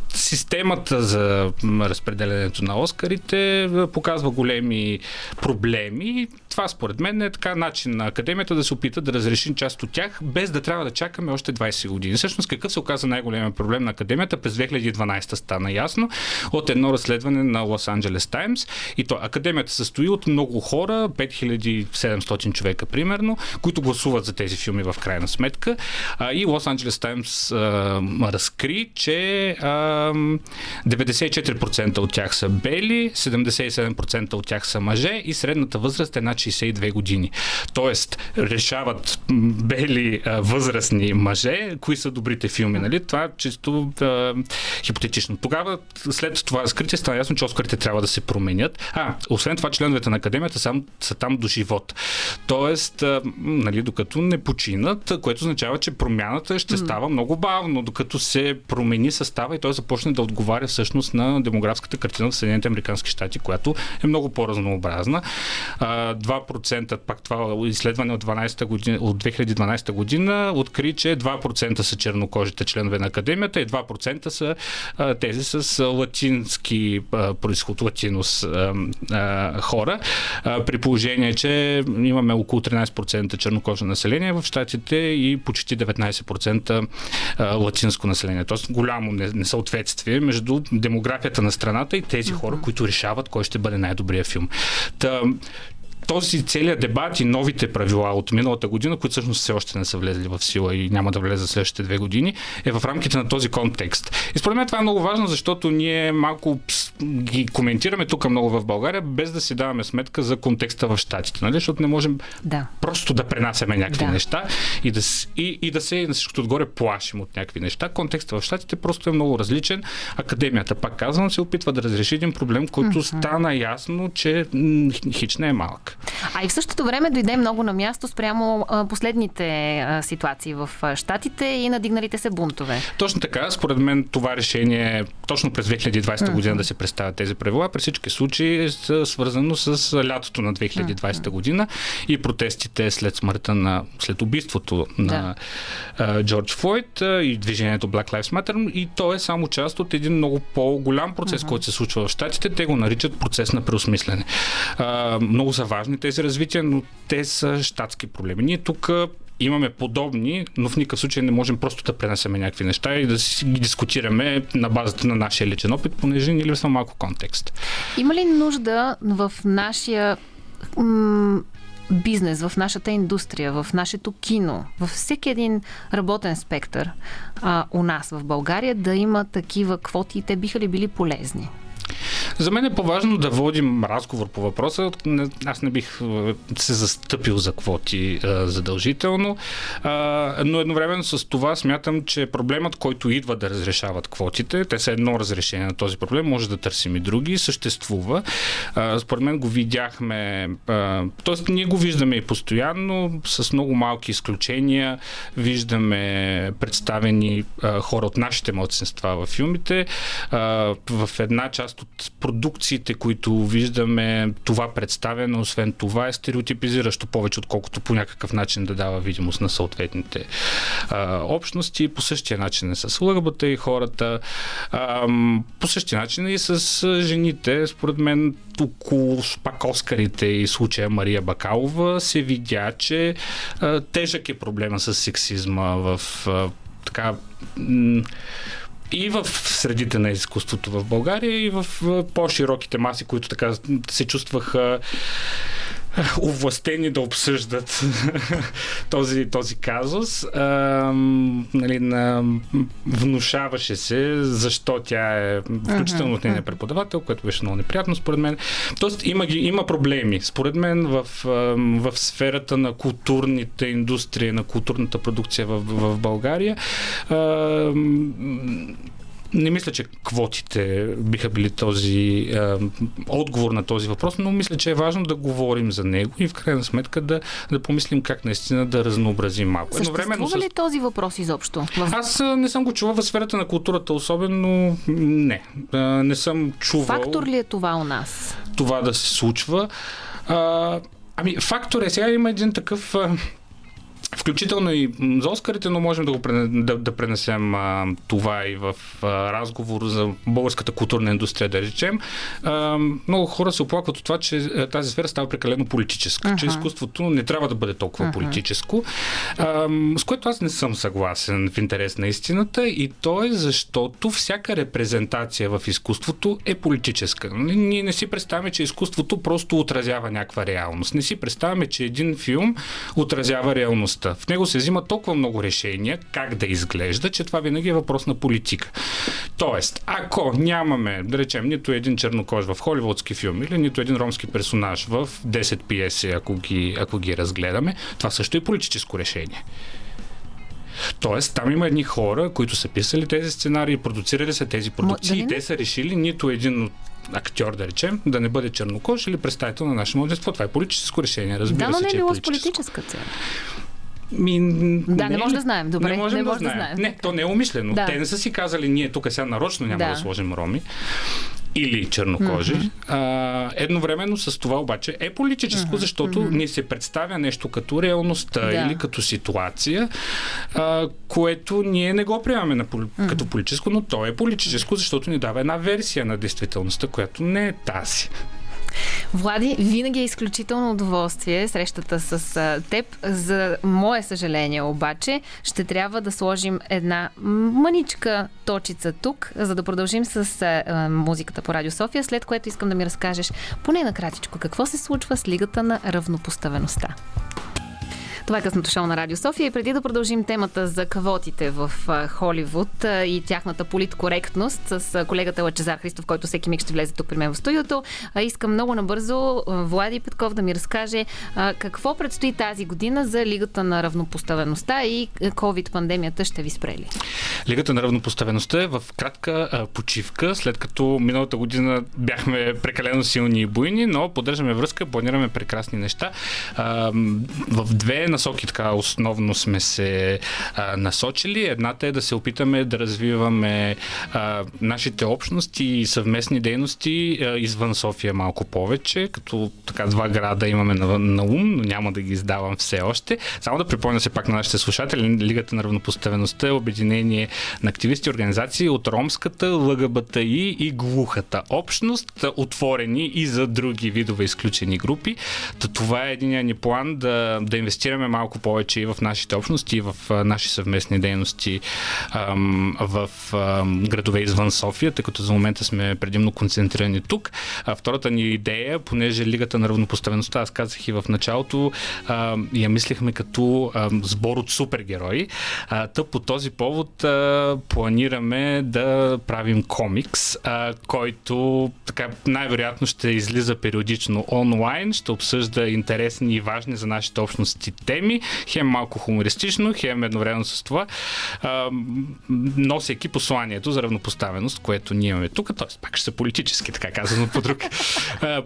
системата за разпределението на Оскарите показва големи проблеми. Това според мен е така начин на академията да се опита да разреши част от тях, без да трябва да чакаме още 20 години. Всъщност какъв се оказа най-големия проблем на академията през 2012 стана ясно от едно разследване на Лос Анджелес Таймс. И то академията състои от много хора, 5700 човека примерно, които гласуват за тези филми в крайна сметка. И Лос Анджелес Таймс разкри, че а, 94% от тях са бели, 77% от тях са мъже и средната възраст е над 62 години. Тоест, решават бели а, възрастни мъже, кои са добрите филми, нали? Това е чисто а, хипотетично. Тогава, след това разкритие, стана ясно, че Оскарите трябва да се променят. А, освен това, членовете на академията сам, са там до живот. Тоест, а, нали, докато не починат, което означава, че промяната ще става много бавно, докато се промени състава и той започне да отговаря всъщност на демографската картина в Съединените Американски щати, която е много по-разнообразна. 2%, пак това изследване от, 12 година, от 2012 година откри, че 2% са чернокожите членове на академията и 2% са тези с латински происход, латинос хора. При положение, че имаме около 13% чернокожо население в щатите и почти 19% латинско население. Тоест голямо несъответствие съответствие между демографията на страната и тези хора, които решават кой ще бъде най-добрия филм. Та, този целият дебат и новите правила от миналата година, които всъщност все още не са влезли в сила и няма да влезе следващите две години, е в рамките на този контекст. И според мен това е много важно, защото ние малко ги коментираме тук много в България, без да си даваме сметка за контекста в Штатите, нали? защото не можем да. просто да пренасяме някакви да. неща и да, и, и да се на всичкото отгоре плашим от някакви неща. Контекста в Штатите просто е много различен. Академията, пак казвам, се опитва да разреши един проблем, който mm-hmm. стана ясно, че хич не е малък. А и в същото време дойде много на място спрямо последните ситуации в Штатите и надигналите се бунтове. Точно така. Според мен това решение точно през 2020 година да се представят тези правила. При всички случаи е свързано с лятото на 2020 година и протестите след смъртта на, след убийството на да. Джордж Флойд и движението Black Lives Matter. И то е само част от един много по-голям процес, който се случва в Штатите. Те го наричат процес на преосмислене. А, много са важни тези развития, но те са щатски проблеми. Ние тук имаме подобни, но в никакъв случай не можем просто да пренесеме някакви неща и да си ги дискутираме на базата на нашия личен опит, понеже ни липсва малко контекст. Има ли нужда в нашия м- бизнес, в нашата индустрия, в нашето кино, във всеки един работен спектър а, у нас в България да има такива квоти и те биха ли били полезни? За мен е по-важно да водим разговор по въпроса. Аз не бих се застъпил за квоти задължително, но едновременно с това смятам, че проблемът, който идва да разрешават квотите, те са едно разрешение на този проблем, може да търсим и други, съществува. Според мен го видяхме, т.е. ние го виждаме и постоянно, с много малки изключения. Виждаме представени хора от нашите младсенства в филмите. В една част от продукциите, които виждаме, това представяне, освен това е стереотипизиращо повече, отколкото по някакъв начин да дава видимост на съответните а, общности. По същия начин е с лъгбата и хората. А, по същия начин и с жените. Според мен около пак Оскарите и случая Мария Бакалова се видя, че а, тежък е проблема с сексизма в а, така и в средите на изкуството в България, и в по-широките маси, които така се чувстваха овластени да обсъждат този, този казус. А, нали, на, внушаваше се защо тя е, включително от нейния преподавател, което беше много неприятно според мен. Тоест има, ги, има проблеми. Според мен в, в сферата на културните индустрии, на културната продукция в, в България а, не мисля, че квотите биха били този е, отговор на този въпрос, но мисля, че е важно да говорим за него и в крайна сметка да, да помислим как наистина да разнообразим малко. Съществува ли с... този въпрос изобщо? Аз не съм го чувал в сферата на културата, особено не. Не съм чувал. Фактор ли е това у нас? Това да се случва. А, ами, фактор е, сега има един такъв Включително и за Оскарите, но можем да, го да, да пренесем а, това и в а, разговор за българската културна индустрия, да речем. А, много хора се оплакват от това, че тази сфера става прекалено политическа, uh-huh. че изкуството не трябва да бъде толкова uh-huh. политическо, а, с което аз не съм съгласен в интерес на истината и то е защото всяка репрезентация в изкуството е политическа. Ние не си представяме, че изкуството просто отразява някаква реалност. Не си представяме, че един филм отразява реалността реалността. В него се взима толкова много решения как да изглежда, че това винаги е въпрос на политика. Тоест, ако нямаме, да речем, нито един чернокож в холивудски филм или нито един ромски персонаж в 10 пиеси, ако ги, ако ги разгледаме, това също е политическо решение. Тоест, там има едни хора, които са писали тези сценарии, продуцирали са тези продукции и те са решили нито един от актьор, да речем, да не бъде чернокож или представител на наше младенство. Това е политическо решение, разбира да, но не е било с политическа цел. Ми, да, не, не може да знаем. Добре, не можем не да, може знаем. да знаем. Не, то не е умишлено. Да. Те не са си казали, ние тук сега нарочно няма да, да сложим роми или чернокожи. Mm-hmm. А, едновременно с това обаче е политическо, mm-hmm. защото mm-hmm. ни се представя нещо като реалността да. или като ситуация, а, което ние не го приемаме на, mm-hmm. като политическо, но то е политическо, защото ни дава една версия на действителността, която не е тази. Влади, винаги е изключително удоволствие срещата с теб. За мое съжаление обаче, ще трябва да сложим една мъничка точица тук, за да продължим с музиката по Радио София, след което искам да ми разкажеш поне накратичко какво се случва с Лигата на равнопоставеността. Това е късното шоу на Радио София и преди да продължим темата за квотите в Холивуд и тяхната политкоректност с колегата Лачезар Христов, който всеки миг ще влезе тук при мен в студиото, искам много набързо Влади Петков да ми разкаже какво предстои тази година за Лигата на равнопоставеността и COVID-пандемията ще ви спрели. Лигата на равнопоставеността е в кратка почивка, след като миналата година бяхме прекалено силни и буйни, но поддържаме връзка, планираме прекрасни неща. В две насоки така основно сме се а, насочили. Едната е да се опитаме да развиваме а, нашите общности и съвместни дейности а, извън София малко повече, като така два града имаме на, на ум, но няма да ги издавам все още. Само да припомня се пак на нашите слушатели, Лигата на равнопоставеността е обединение на активисти и организации от ромската, ЛГБТИ и глухата общност, отворени и за други видове изключени групи. То това е един ни план да, да инвестираме малко повече и в нашите общности, и в наши съвместни дейности ам, в ам, градове извън София, тъй като за момента сме предимно концентрирани тук. А, втората ни идея, понеже Лигата на равнопоставеността, аз казах и в началото, ам, я мислихме като ам, сбор от супергерои. А, тъп по този повод а, планираме да правим комикс, а, който така най-вероятно ще излиза периодично онлайн, ще обсъжда интересни и важни за нашите общности теми, хем малко хумористично, хем едновременно с това, а, носейки посланието за равнопоставеност, което ние имаме тук, т.е. пак ще са политически, така казано по друг,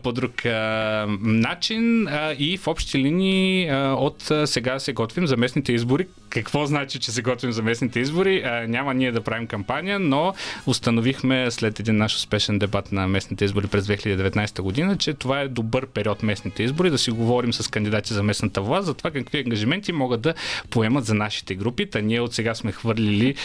по друг а, начин а, и в общи линии а, от сега се готвим за местните избори. Какво значи, че се готвим за местните избори? А, няма ние да правим кампания, но установихме след един наш успешен дебат на местните избори през 2019 година, че това е добър период местните избори, да си говорим с кандидати за местната власт за това какви ангажименти могат да поемат за нашите групи. Та ние от сега сме хвърлили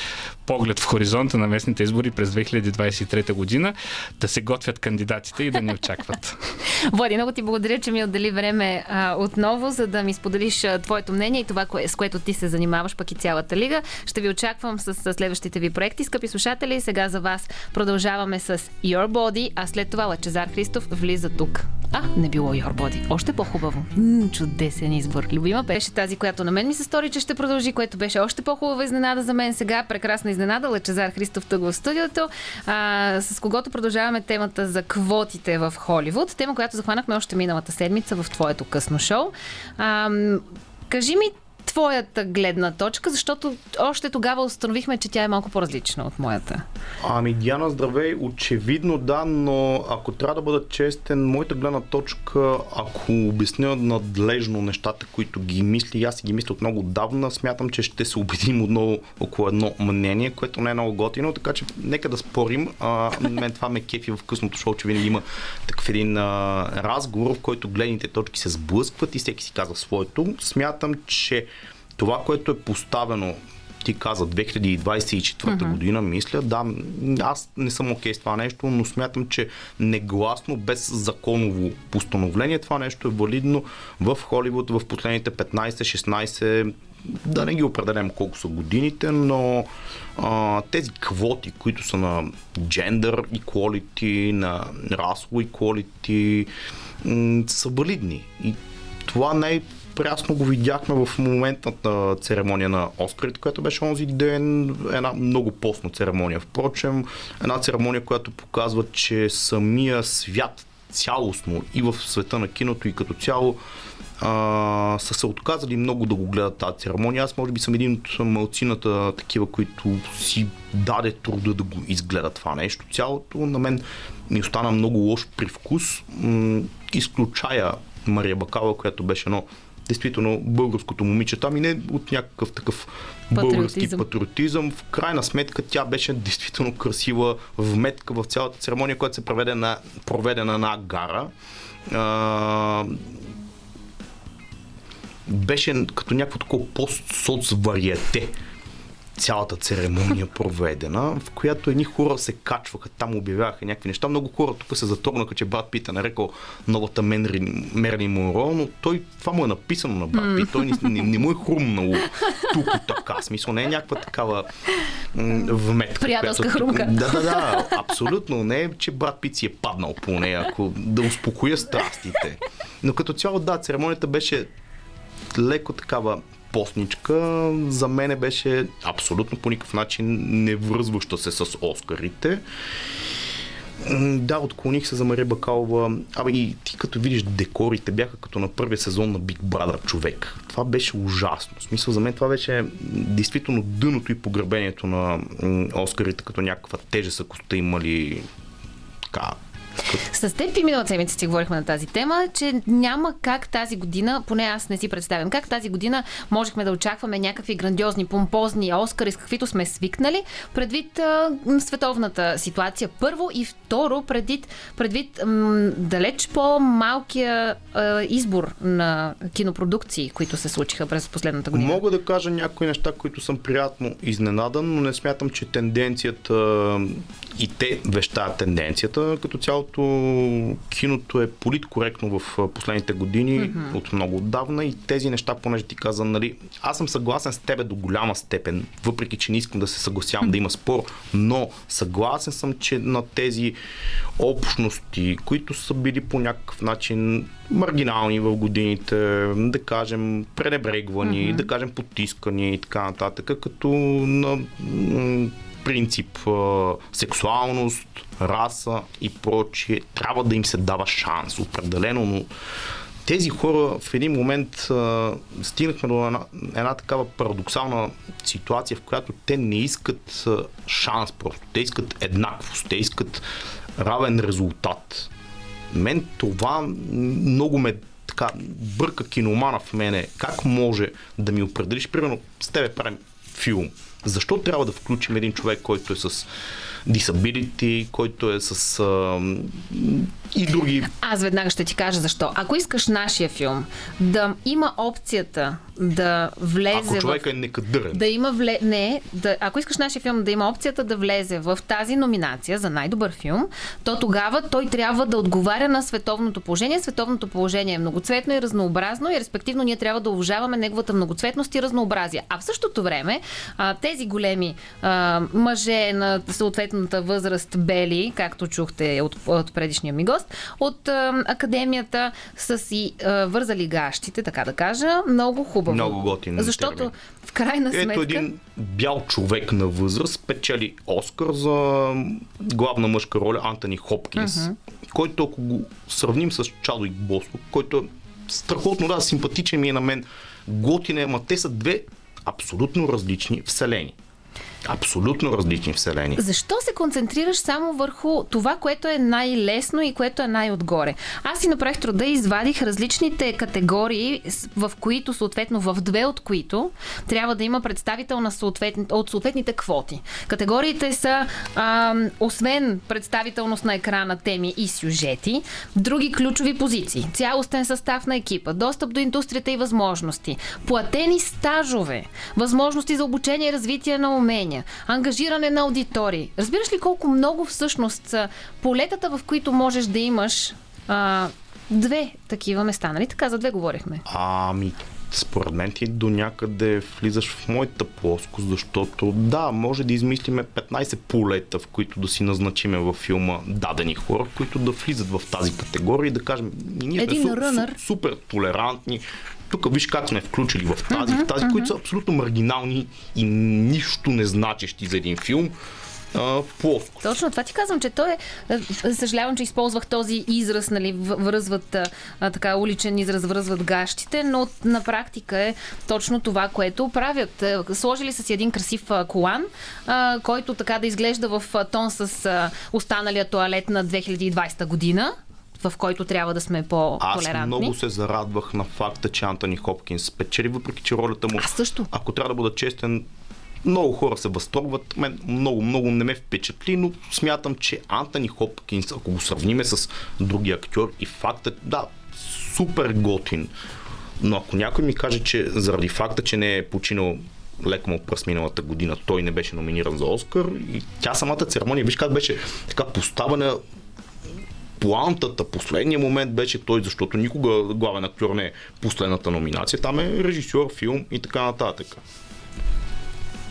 поглед в хоризонта на местните избори през 2023 година, да се готвят кандидатите и да ни очакват. Влади, много ти благодаря, че ми отдели време а, отново, за да ми споделиш а, твоето мнение и това, кое, с което ти се занимаваш, пък и цялата лига. Ще ви очаквам с, с следващите ви проекти, скъпи слушатели. Сега за вас продължаваме с Your Body, а след това Лачезар Христов влиза тук. А, не било Your Body. Още по-хубаво. М- чудесен избор. Любима беше тази, която на мен ми се стори, че ще продължи, което беше още по-хубава изненада за мен сега. Прекрасна изненада. Лачезар Христов тук в студиото, а, с когото продължаваме темата за квотите в Холивуд. Тема, която захванахме още миналата седмица в твоето късно шоу. А, кажи ми твоята гледна точка, защото още тогава установихме, че тя е малко по-различна от моята. Ами, Диана, здравей, очевидно да, но ако трябва да бъда честен, моята гледна точка, ако обясня надлежно нещата, които ги мисли, аз си ги мисля от много давна, смятам, че ще се убедим отново около едно мнение, което не е много готино, така че нека да спорим. А, мен това ме кефи в късното шоу, че винаги има такъв един а, разговор, в който гледните точки се сблъскват и всеки си казва своето. Смятам, че това, което е поставено ти каза 2024 uh-huh. година, мисля, да, аз не съм окей okay с това нещо, но смятам, че негласно, без законово постановление, това нещо е валидно в Холивуд в последните 15-16 да не ги определям колко са годините, но а, тези квоти, които са на gender equality, на racial equality, м- са валидни. И това не е прясно го видяхме в моментната церемония на Оскарите, която беше онзи ден. Една много постна церемония. Впрочем, една церемония, която показва, че самия свят цялостно и в света на киното и като цяло а, са се отказали много да го гледат тази церемония. Аз може би съм един от малцината такива, които си даде труда да го изгледат това нещо. Цялото на мен ми остана много лош привкус. М- изключая Мария Бакала, която беше едно действително българското момиче там и не от някакъв такъв патриотизъм. български патриотизъм. В крайна сметка тя беше действително красива вметка в цялата церемония, която се проведе на, проведе на една гара. А, беше като някакво такова пост-соц вариете цялата церемония проведена, в която едни хора се качваха, там обявяваха някакви неща. Много хора тук се заторнаха, че Брат Пит е нарекал новата Мерли Монро, но той, това му е написано на Брат Пит. Той не, не, не му е хрумнало тук така. Смисъл, не е някаква такава м- вметка. Приятелска хрумка. Да, да, да, абсолютно. Не е, че Брат Пит си е паднал по нея, ако да успокоя страстите. Но като цяло, да, церемонията беше леко такава постничка. За мене беше абсолютно по никакъв начин не връзваща се с Оскарите. Да, отклоних се за Мария Бакалова. Абе и ти като видиш декорите бяха като на първия сезон на Big Brother човек. Това беше ужасно. В смисъл за мен това беше действително дъното и погребението на Оскарите като някаква тежест, ако сте имали така, с теб и миналата седмица си говорихме на тази тема, че няма как тази година, поне аз не си представям, как тази година можехме да очакваме някакви грандиозни, помпозни Оскари, с каквито сме свикнали, предвид а, световната ситуация. Първо и второ, предвид, предвид м, далеч по-малкия а, избор на кинопродукции, които се случиха през последната година. Мога да кажа някои неща, които съм приятно изненадан, но не смятам, че тенденцията и те вещаят тенденцията. Като цялото киното е политкоректно в последните години, mm-hmm. от много отдавна и тези неща, понеже ти каза, нали, аз съм съгласен с тебе до голяма степен, въпреки, че не искам да се съгласявам mm-hmm. да има спор, но съгласен съм, че на тези общности, които са били по някакъв начин маргинални в годините, да кажем пренебрегвани, mm-hmm. да кажем потискани и така нататък, като на принцип сексуалност, раса и прочие, трябва да им се дава шанс, определено, но тези хора в един момент а, стигнахме до една, една такава парадоксална ситуация, в която те не искат шанс просто. Те искат еднаквост, те искат равен резултат. Мен това много ме така бърка киномана в мене. Как може да ми определиш, примерно с тебе правим филм. Защо трябва да включим един човек, който е с disability, който е с а, и други. Аз веднага ще ти кажа защо. Ако искаш нашия филм да има опцията да влезе. Ако човека в... е некадърен. Да има вле... Не, да... ако искаш нашия филм да има опцията да влезе в тази номинация за най-добър филм, то тогава той трябва да отговаря на световното положение. Световното положение е многоцветно и разнообразно и респективно ние трябва да уважаваме неговата многоцветност и разнообразие. А в същото време тези големи мъже на съответната възраст бели, както чухте от, от предишния ми гост, от академията са си вързали гащите, така да кажа, много хубаво. Много готин. Защото термин. в крайна сметка... Ето един бял човек на възраст печели Оскар за главна мъжка роля Антони Хопкинс, uh-huh. който ако го сравним с Чадо Боско, който е страхотно, да, симпатичен ми е на мен, готин е, ама те са две абсолютно различни вселени абсолютно различни вселени. Защо се концентрираш само върху това, което е най-лесно и което е най-отгоре? Аз си направих труда и извадих различните категории, в които, съответно, в две от които трябва да има представител на съответни, от съответните квоти. Категориите са, а, освен представителност на екрана, теми и сюжети, други ключови позиции, цялостен състав на екипа, достъп до индустрията и възможности, платени стажове, възможности за обучение и развитие на умения, обучения, ангажиране на аудитории. Разбираш ли колко много всъщност са полетата, в които можеш да имаш а, две такива места, нали? Така за две говорихме. Ами, според мен ти до някъде влизаш в моята плоскост, защото да, може да измислиме 15 полета, в които да си назначиме във филма дадени хора, които да влизат в тази категория и да кажем, ние сме су, су, супер толерантни, тук виж как сме включили в тази, uh-huh, в тази, uh-huh. които са абсолютно маргинални и нищо не значещи за един филм. Плоско. Точно това ти казвам, че той е. Съжалявам, че използвах този израз, нали, връзват а, така уличен израз, връзват гащите, но на практика е точно това, което правят. Е, сложили са си един красив колан, а, който така да изглежда в тон с а, останалия туалет на 2020 година в който трябва да сме по-толерантни. Аз много се зарадвах на факта, че Антони Хопкинс спечели, въпреки че ролята му... Аз също. Ако трябва да бъда честен, много хора се възторгват. Мен много, много не ме впечатли, но смятам, че Антони Хопкинс, ако го сравниме с други актьор и факта, да, супер готин. Но ако някой ми каже, че заради факта, че не е починал леко му пръст миналата година, той не беше номиниран за Оскар и тя самата церемония, виж как беше така поставена Плантата, последния момент беше той, защото никога главен актьор не е последната номинация. Там е режисьор, филм и така нататък.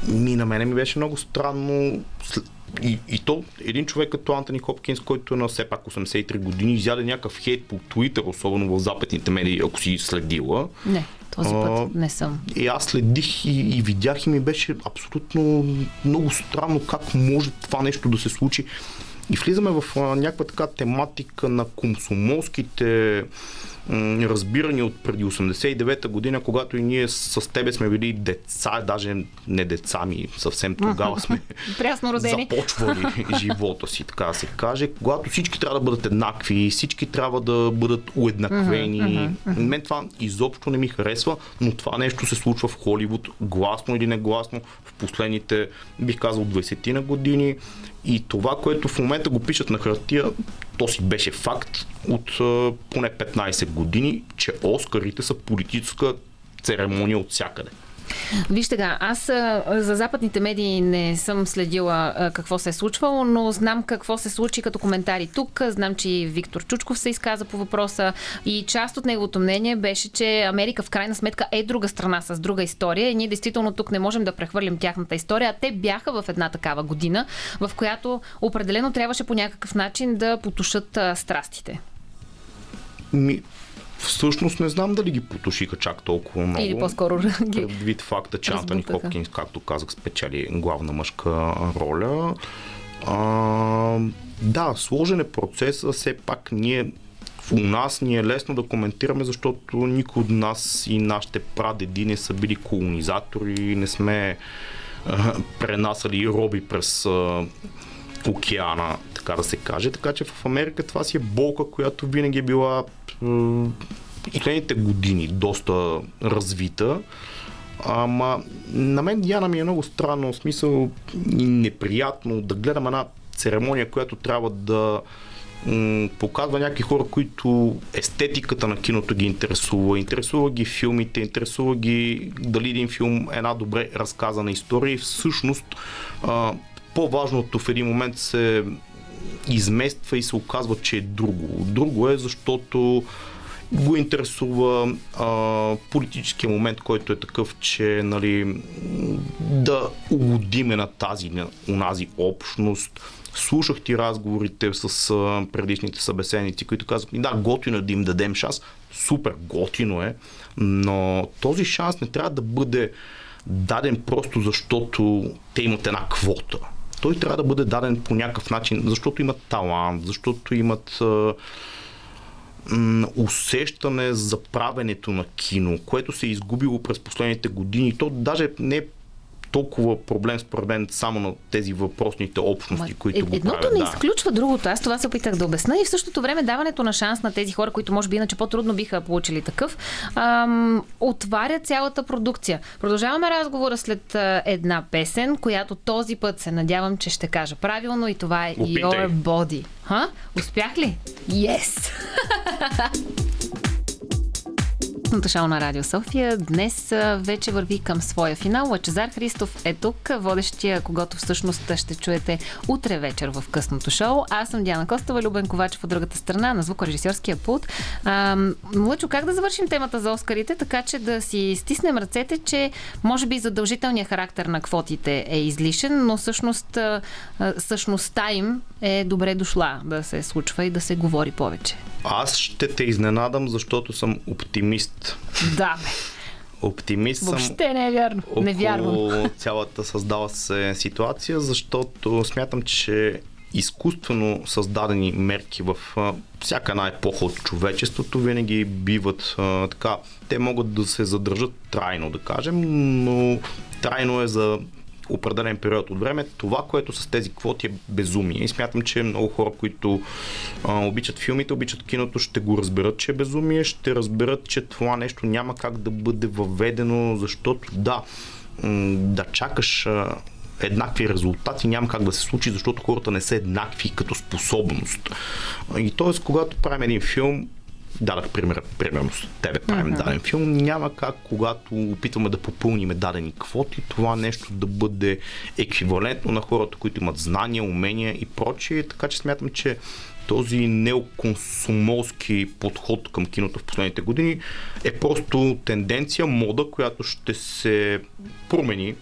Ми на мене ми беше много странно. И, и то един човек като Антони Хопкинс, който е на все пак 83 години, изяде някакъв хейт по Твитър, особено в западните медии, ако си следила. Не. Този път не съм. И аз следих и, и видях и ми беше абсолютно много странно как може това нещо да се случи. И влизаме в а, някаква така тематика на комсомолските разбирани от преди 89-та година, когато и ние с тебе сме били деца, даже не деца ми, съвсем тогава сме започвали живота си, така да се каже, когато всички трябва да бъдат еднакви, всички трябва да бъдат уеднаквени. Мен това изобщо не ми харесва, но това нещо се случва в Холивуд, гласно или негласно, в последните, бих казал, 20 на години. И това, което в момента го пишат на хартия, то си беше факт от поне 15 години, че Оскарите са политическа церемония от всякъде. Сега, аз за западните медии не съм следила какво се е случвало, но знам какво се случи като коментари тук. Знам, че и Виктор Чучков се изказа по въпроса и част от неговото мнение беше, че Америка в крайна сметка е друга страна с друга история и ние действително тук не можем да прехвърлим тяхната история, те бяха в една такава година, в която определено трябваше по някакъв начин да потушат страстите. Ми, Всъщност не знам дали ги потушиха чак толкова много. Или по-скоро ги Предвид факта, че Антони Хопкинс, както казах, спечели главна мъжка роля. А, да, сложен е процес, все пак ние у нас ни е лесно да коментираме, защото никой от нас и нашите прадеди не са били колонизатори, не сме а, пренасали роби през а, океана, така да се каже. Така че в Америка това си е болка, която винаги е била последните години доста развита. Ама на мен Диана ми е много странно, в смисъл и неприятно да гледам една церемония, която трябва да м- показва някакви хора, които естетиката на киното ги интересува. Интересува ги филмите, интересува ги дали един филм е една добре разказана история и всъщност а, по-важното в един момент се измества и се оказва, че е друго. Друго е, защото го интересува а, политическия момент, който е такъв, че нали, да угодиме на тази, на унази общност. Слушах ти разговорите с а, предишните събеседници, които казват, да, готино е да им дадем шанс. Супер, готино е, но този шанс не трябва да бъде даден просто защото те имат една квота. Той трябва да бъде даден по някакъв начин, защото имат талант, защото имат усещане за правенето на кино, което се е изгубило през последните години. То даже не е толкова проблем според мен само на тези въпросните общности, Ма, които е, го Едното правят, не да. изключва другото. Аз това се опитах да обясна и в същото време даването на шанс на тези хора, които може би иначе по-трудно биха получили такъв, ам, отваря цялата продукция. Продължаваме разговора след една песен, която този път се надявам, че ще кажа правилно и това е Опитай. Your Body. Ха? Успях ли? Yes! късното шоу на Радио София днес вече върви към своя финал. Лачезар Христов е тук, водещия, когато всъщност ще чуете утре вечер в късното шоу. Аз съм Диана Костова, Любен Ковачев от другата страна на звукорежисьорския пулт. Лъчо, как да завършим темата за Оскарите, така че да си стиснем ръцете, че може би задължителният характер на квотите е излишен, но всъщност същността им е добре дошла да се случва и да се говори повече. Аз ще те изненадам, защото съм оптимист. Да, бе. Оптимист съм. Въобще не е вярно. Не вярвам. цялата създала се ситуация, защото смятам, че изкуствено създадени мерки в всяка една епоха от човечеството винаги биват а, така. Те могат да се задържат трайно, да кажем, но трайно е за определен период от време. Това, което с тези квоти е безумие. И смятам, че много хора, които а, обичат филмите, обичат киното, ще го разберат, че е безумие, ще разберат, че това нещо няма как да бъде въведено, защото да, да чакаш а, еднакви резултати няма как да се случи, защото хората не са еднакви като способност. И т.е. когато правим един филм, дадах пример, примерно с тебе правим uh-huh. даден филм, няма как, когато опитваме да попълним дадени квоти, това нещо да бъде еквивалентно на хората, които имат знания, умения и прочие, така че смятам, че този неоконсумолски подход към киното в последните години е просто тенденция, мода, която ще се промени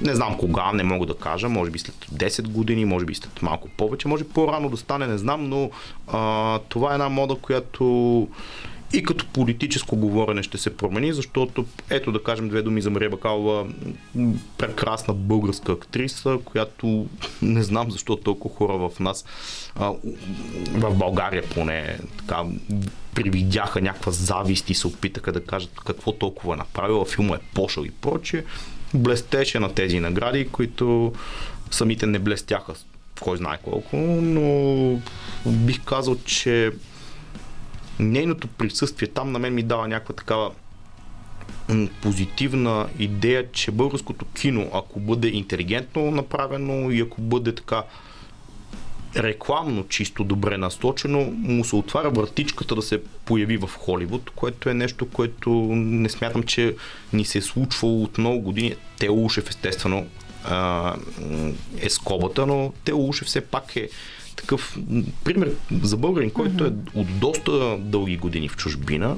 не знам кога, не мога да кажа, може би след 10 години, може би след малко повече, може по-рано да стане, не знам, но а, това е една мода, която и като политическо говорене ще се промени, защото ето да кажем две думи за Мария Бакалова, прекрасна българска актриса, която не знам защо толкова хора в нас, в България поне, така, привидяха някаква завист и се опитаха да кажат какво толкова е направила, филма е пошъл и прочее. Блестеше на тези награди, които самите не блестяха кой знае колко, но бих казал, че нейното присъствие там на мен ми дава някаква такава позитивна идея, че българското кино, ако бъде интелигентно направено и ако бъде така рекламно чисто добре насочено, му се отваря вратичката да се появи в Холивуд, което е нещо, което не смятам, че ни се е случвало от много години. Те Ушев естествено е скобата, но Те Ушев все пак е такъв пример за българин, който е от доста дълги години в чужбина.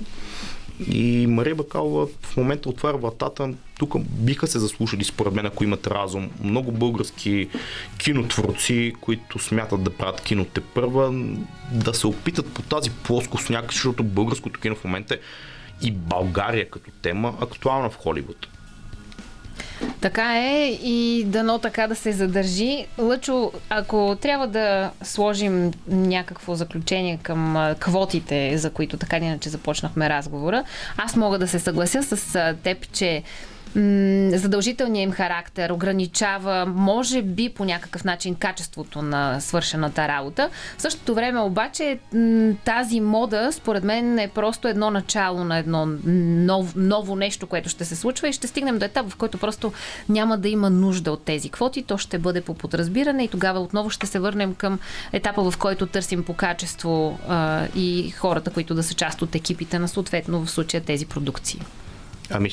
И Мария Бакалова в момента отваря вратата. Тук биха се заслушали, според мен, ако имат разум. Много български кинотворци, които смятат да правят киноте първа, да се опитат по тази плоскост някак, защото българското кино в момента е и България като тема актуална в Холивуд. Така е и дано така да се задържи. Лъчо, ако трябва да сложим някакво заключение към квотите, за които така иначе започнахме разговора, аз мога да се съглася с теб, че задължителният им характер ограничава, може би по някакъв начин, качеството на свършената работа. В същото време обаче тази мода, според мен, е просто едно начало на едно нов, ново нещо, което ще се случва и ще стигнем до етап, в който просто няма да има нужда от тези квоти, то ще бъде по подразбиране и тогава отново ще се върнем към етапа, в който търсим по качество а, и хората, които да са част от екипите на съответно в случая тези продукции. Ами,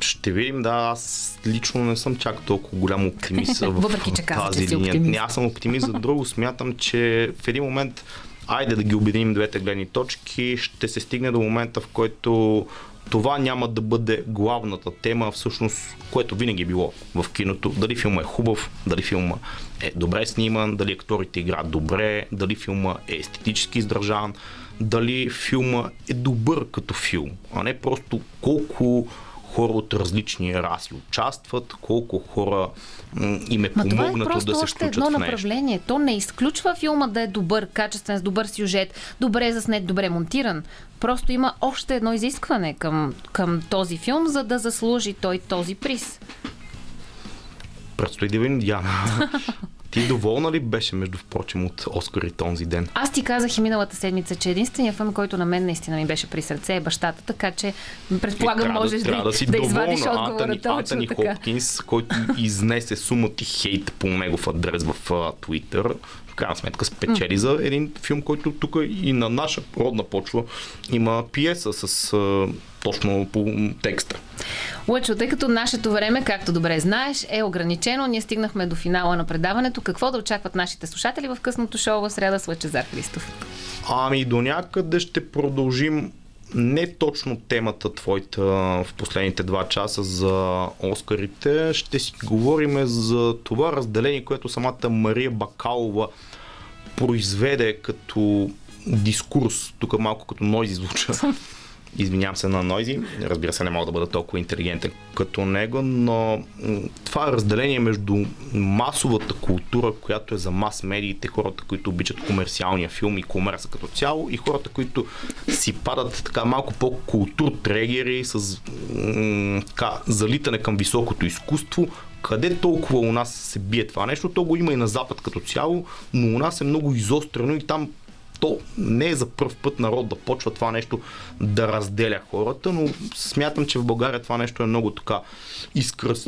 ще видим, да, аз лично не съм чак толкова голям оптимист в Въпреки, че тази линия. Не, аз съм оптимист, за друго смятам, че в един момент, айде да ги обединим двете гледни точки, ще се стигне до момента, в който това няма да бъде главната тема, всъщност, което винаги е било в киното. Дали филма е хубав, дали филма е добре сниман, дали акторите играят добре, дали филма е естетически издържан, дали филма е добър като филм, а не просто колко хора от различни раси участват, колко хора им е помогнато е да се още едно направление. То не изключва филма да е добър, качествен, с добър сюжет, добре заснет, добре монтиран. Просто има още едно изискване към, към този филм, за да заслужи той този приз. Предстои да видим Диана. Ти доволна ли беше, между впрочем, от Оскар и този ден? Аз ти казах и миналата седмица, че единственият филм, който на мен наистина ми беше при сърце е бащата, така че предполагам можеш да, да, да, да извадиш отговора Антони, точно Антони така. Хопкинс, който изнесе сумата и хейт по негов адрес в Twitter, крайна сметка спечели за един филм, който тук и на наша родна почва има пиеса с точно по текста. Лъчо, тъй като нашето време, както добре знаеш, е ограничено, ние стигнахме до финала на предаването. Какво да очакват нашите слушатели в късното шоу в среда с Лъчезар Христов? Ами до някъде ще продължим не точно темата твоята в последните два часа за Оскарите. Ще си говорим за това разделение, което самата Мария Бакалова произведе като дискурс, тук малко като нойзи звуча, Извинявам се на Нойзи, разбира се не мога да бъда толкова интелигентен като него, но това е разделение между масовата култура, която е за мас медиите, хората, които обичат комерциалния филм и комерса като цяло и хората, които си падат така малко по-култур трегери с м- така, залитане към високото изкуство, къде толкова у нас се бие това нещо, то го има и на Запад като цяло, но у нас е много изострено и там то не е за първ път народ да почва това нещо да разделя хората, но смятам, че в България това нещо е много така изкръс,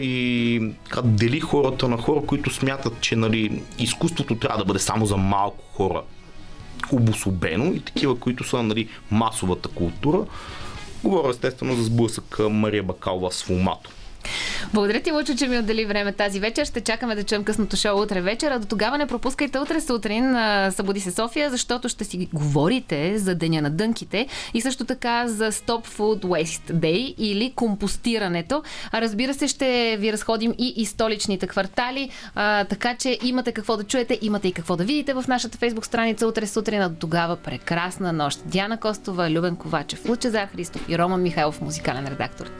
и така дели хората на хора, които смятат, че нали, изкуството трябва да бъде само за малко хора обособено и такива, които са нали, масовата култура. Говоря естествено за сблъсък Мария Бакалова с Фумато Благодаря ти, Лучо, че ми отдели време тази вечер. Ще чакаме да чуем късното шоу утре вечер. А до тогава не пропускайте утре сутрин Събуди се София, защото ще си говорите за Деня на дънките и също така за Stop Food Waste Day или компостирането. А разбира се, ще ви разходим и, и столичните квартали, а, така че имате какво да чуете, имате и какво да видите в нашата фейсбук страница утре сутрин. А до тогава прекрасна нощ. Диана Костова, Любен Ковачев, Лучезар Христов и Роман Михайлов, музикален редактор.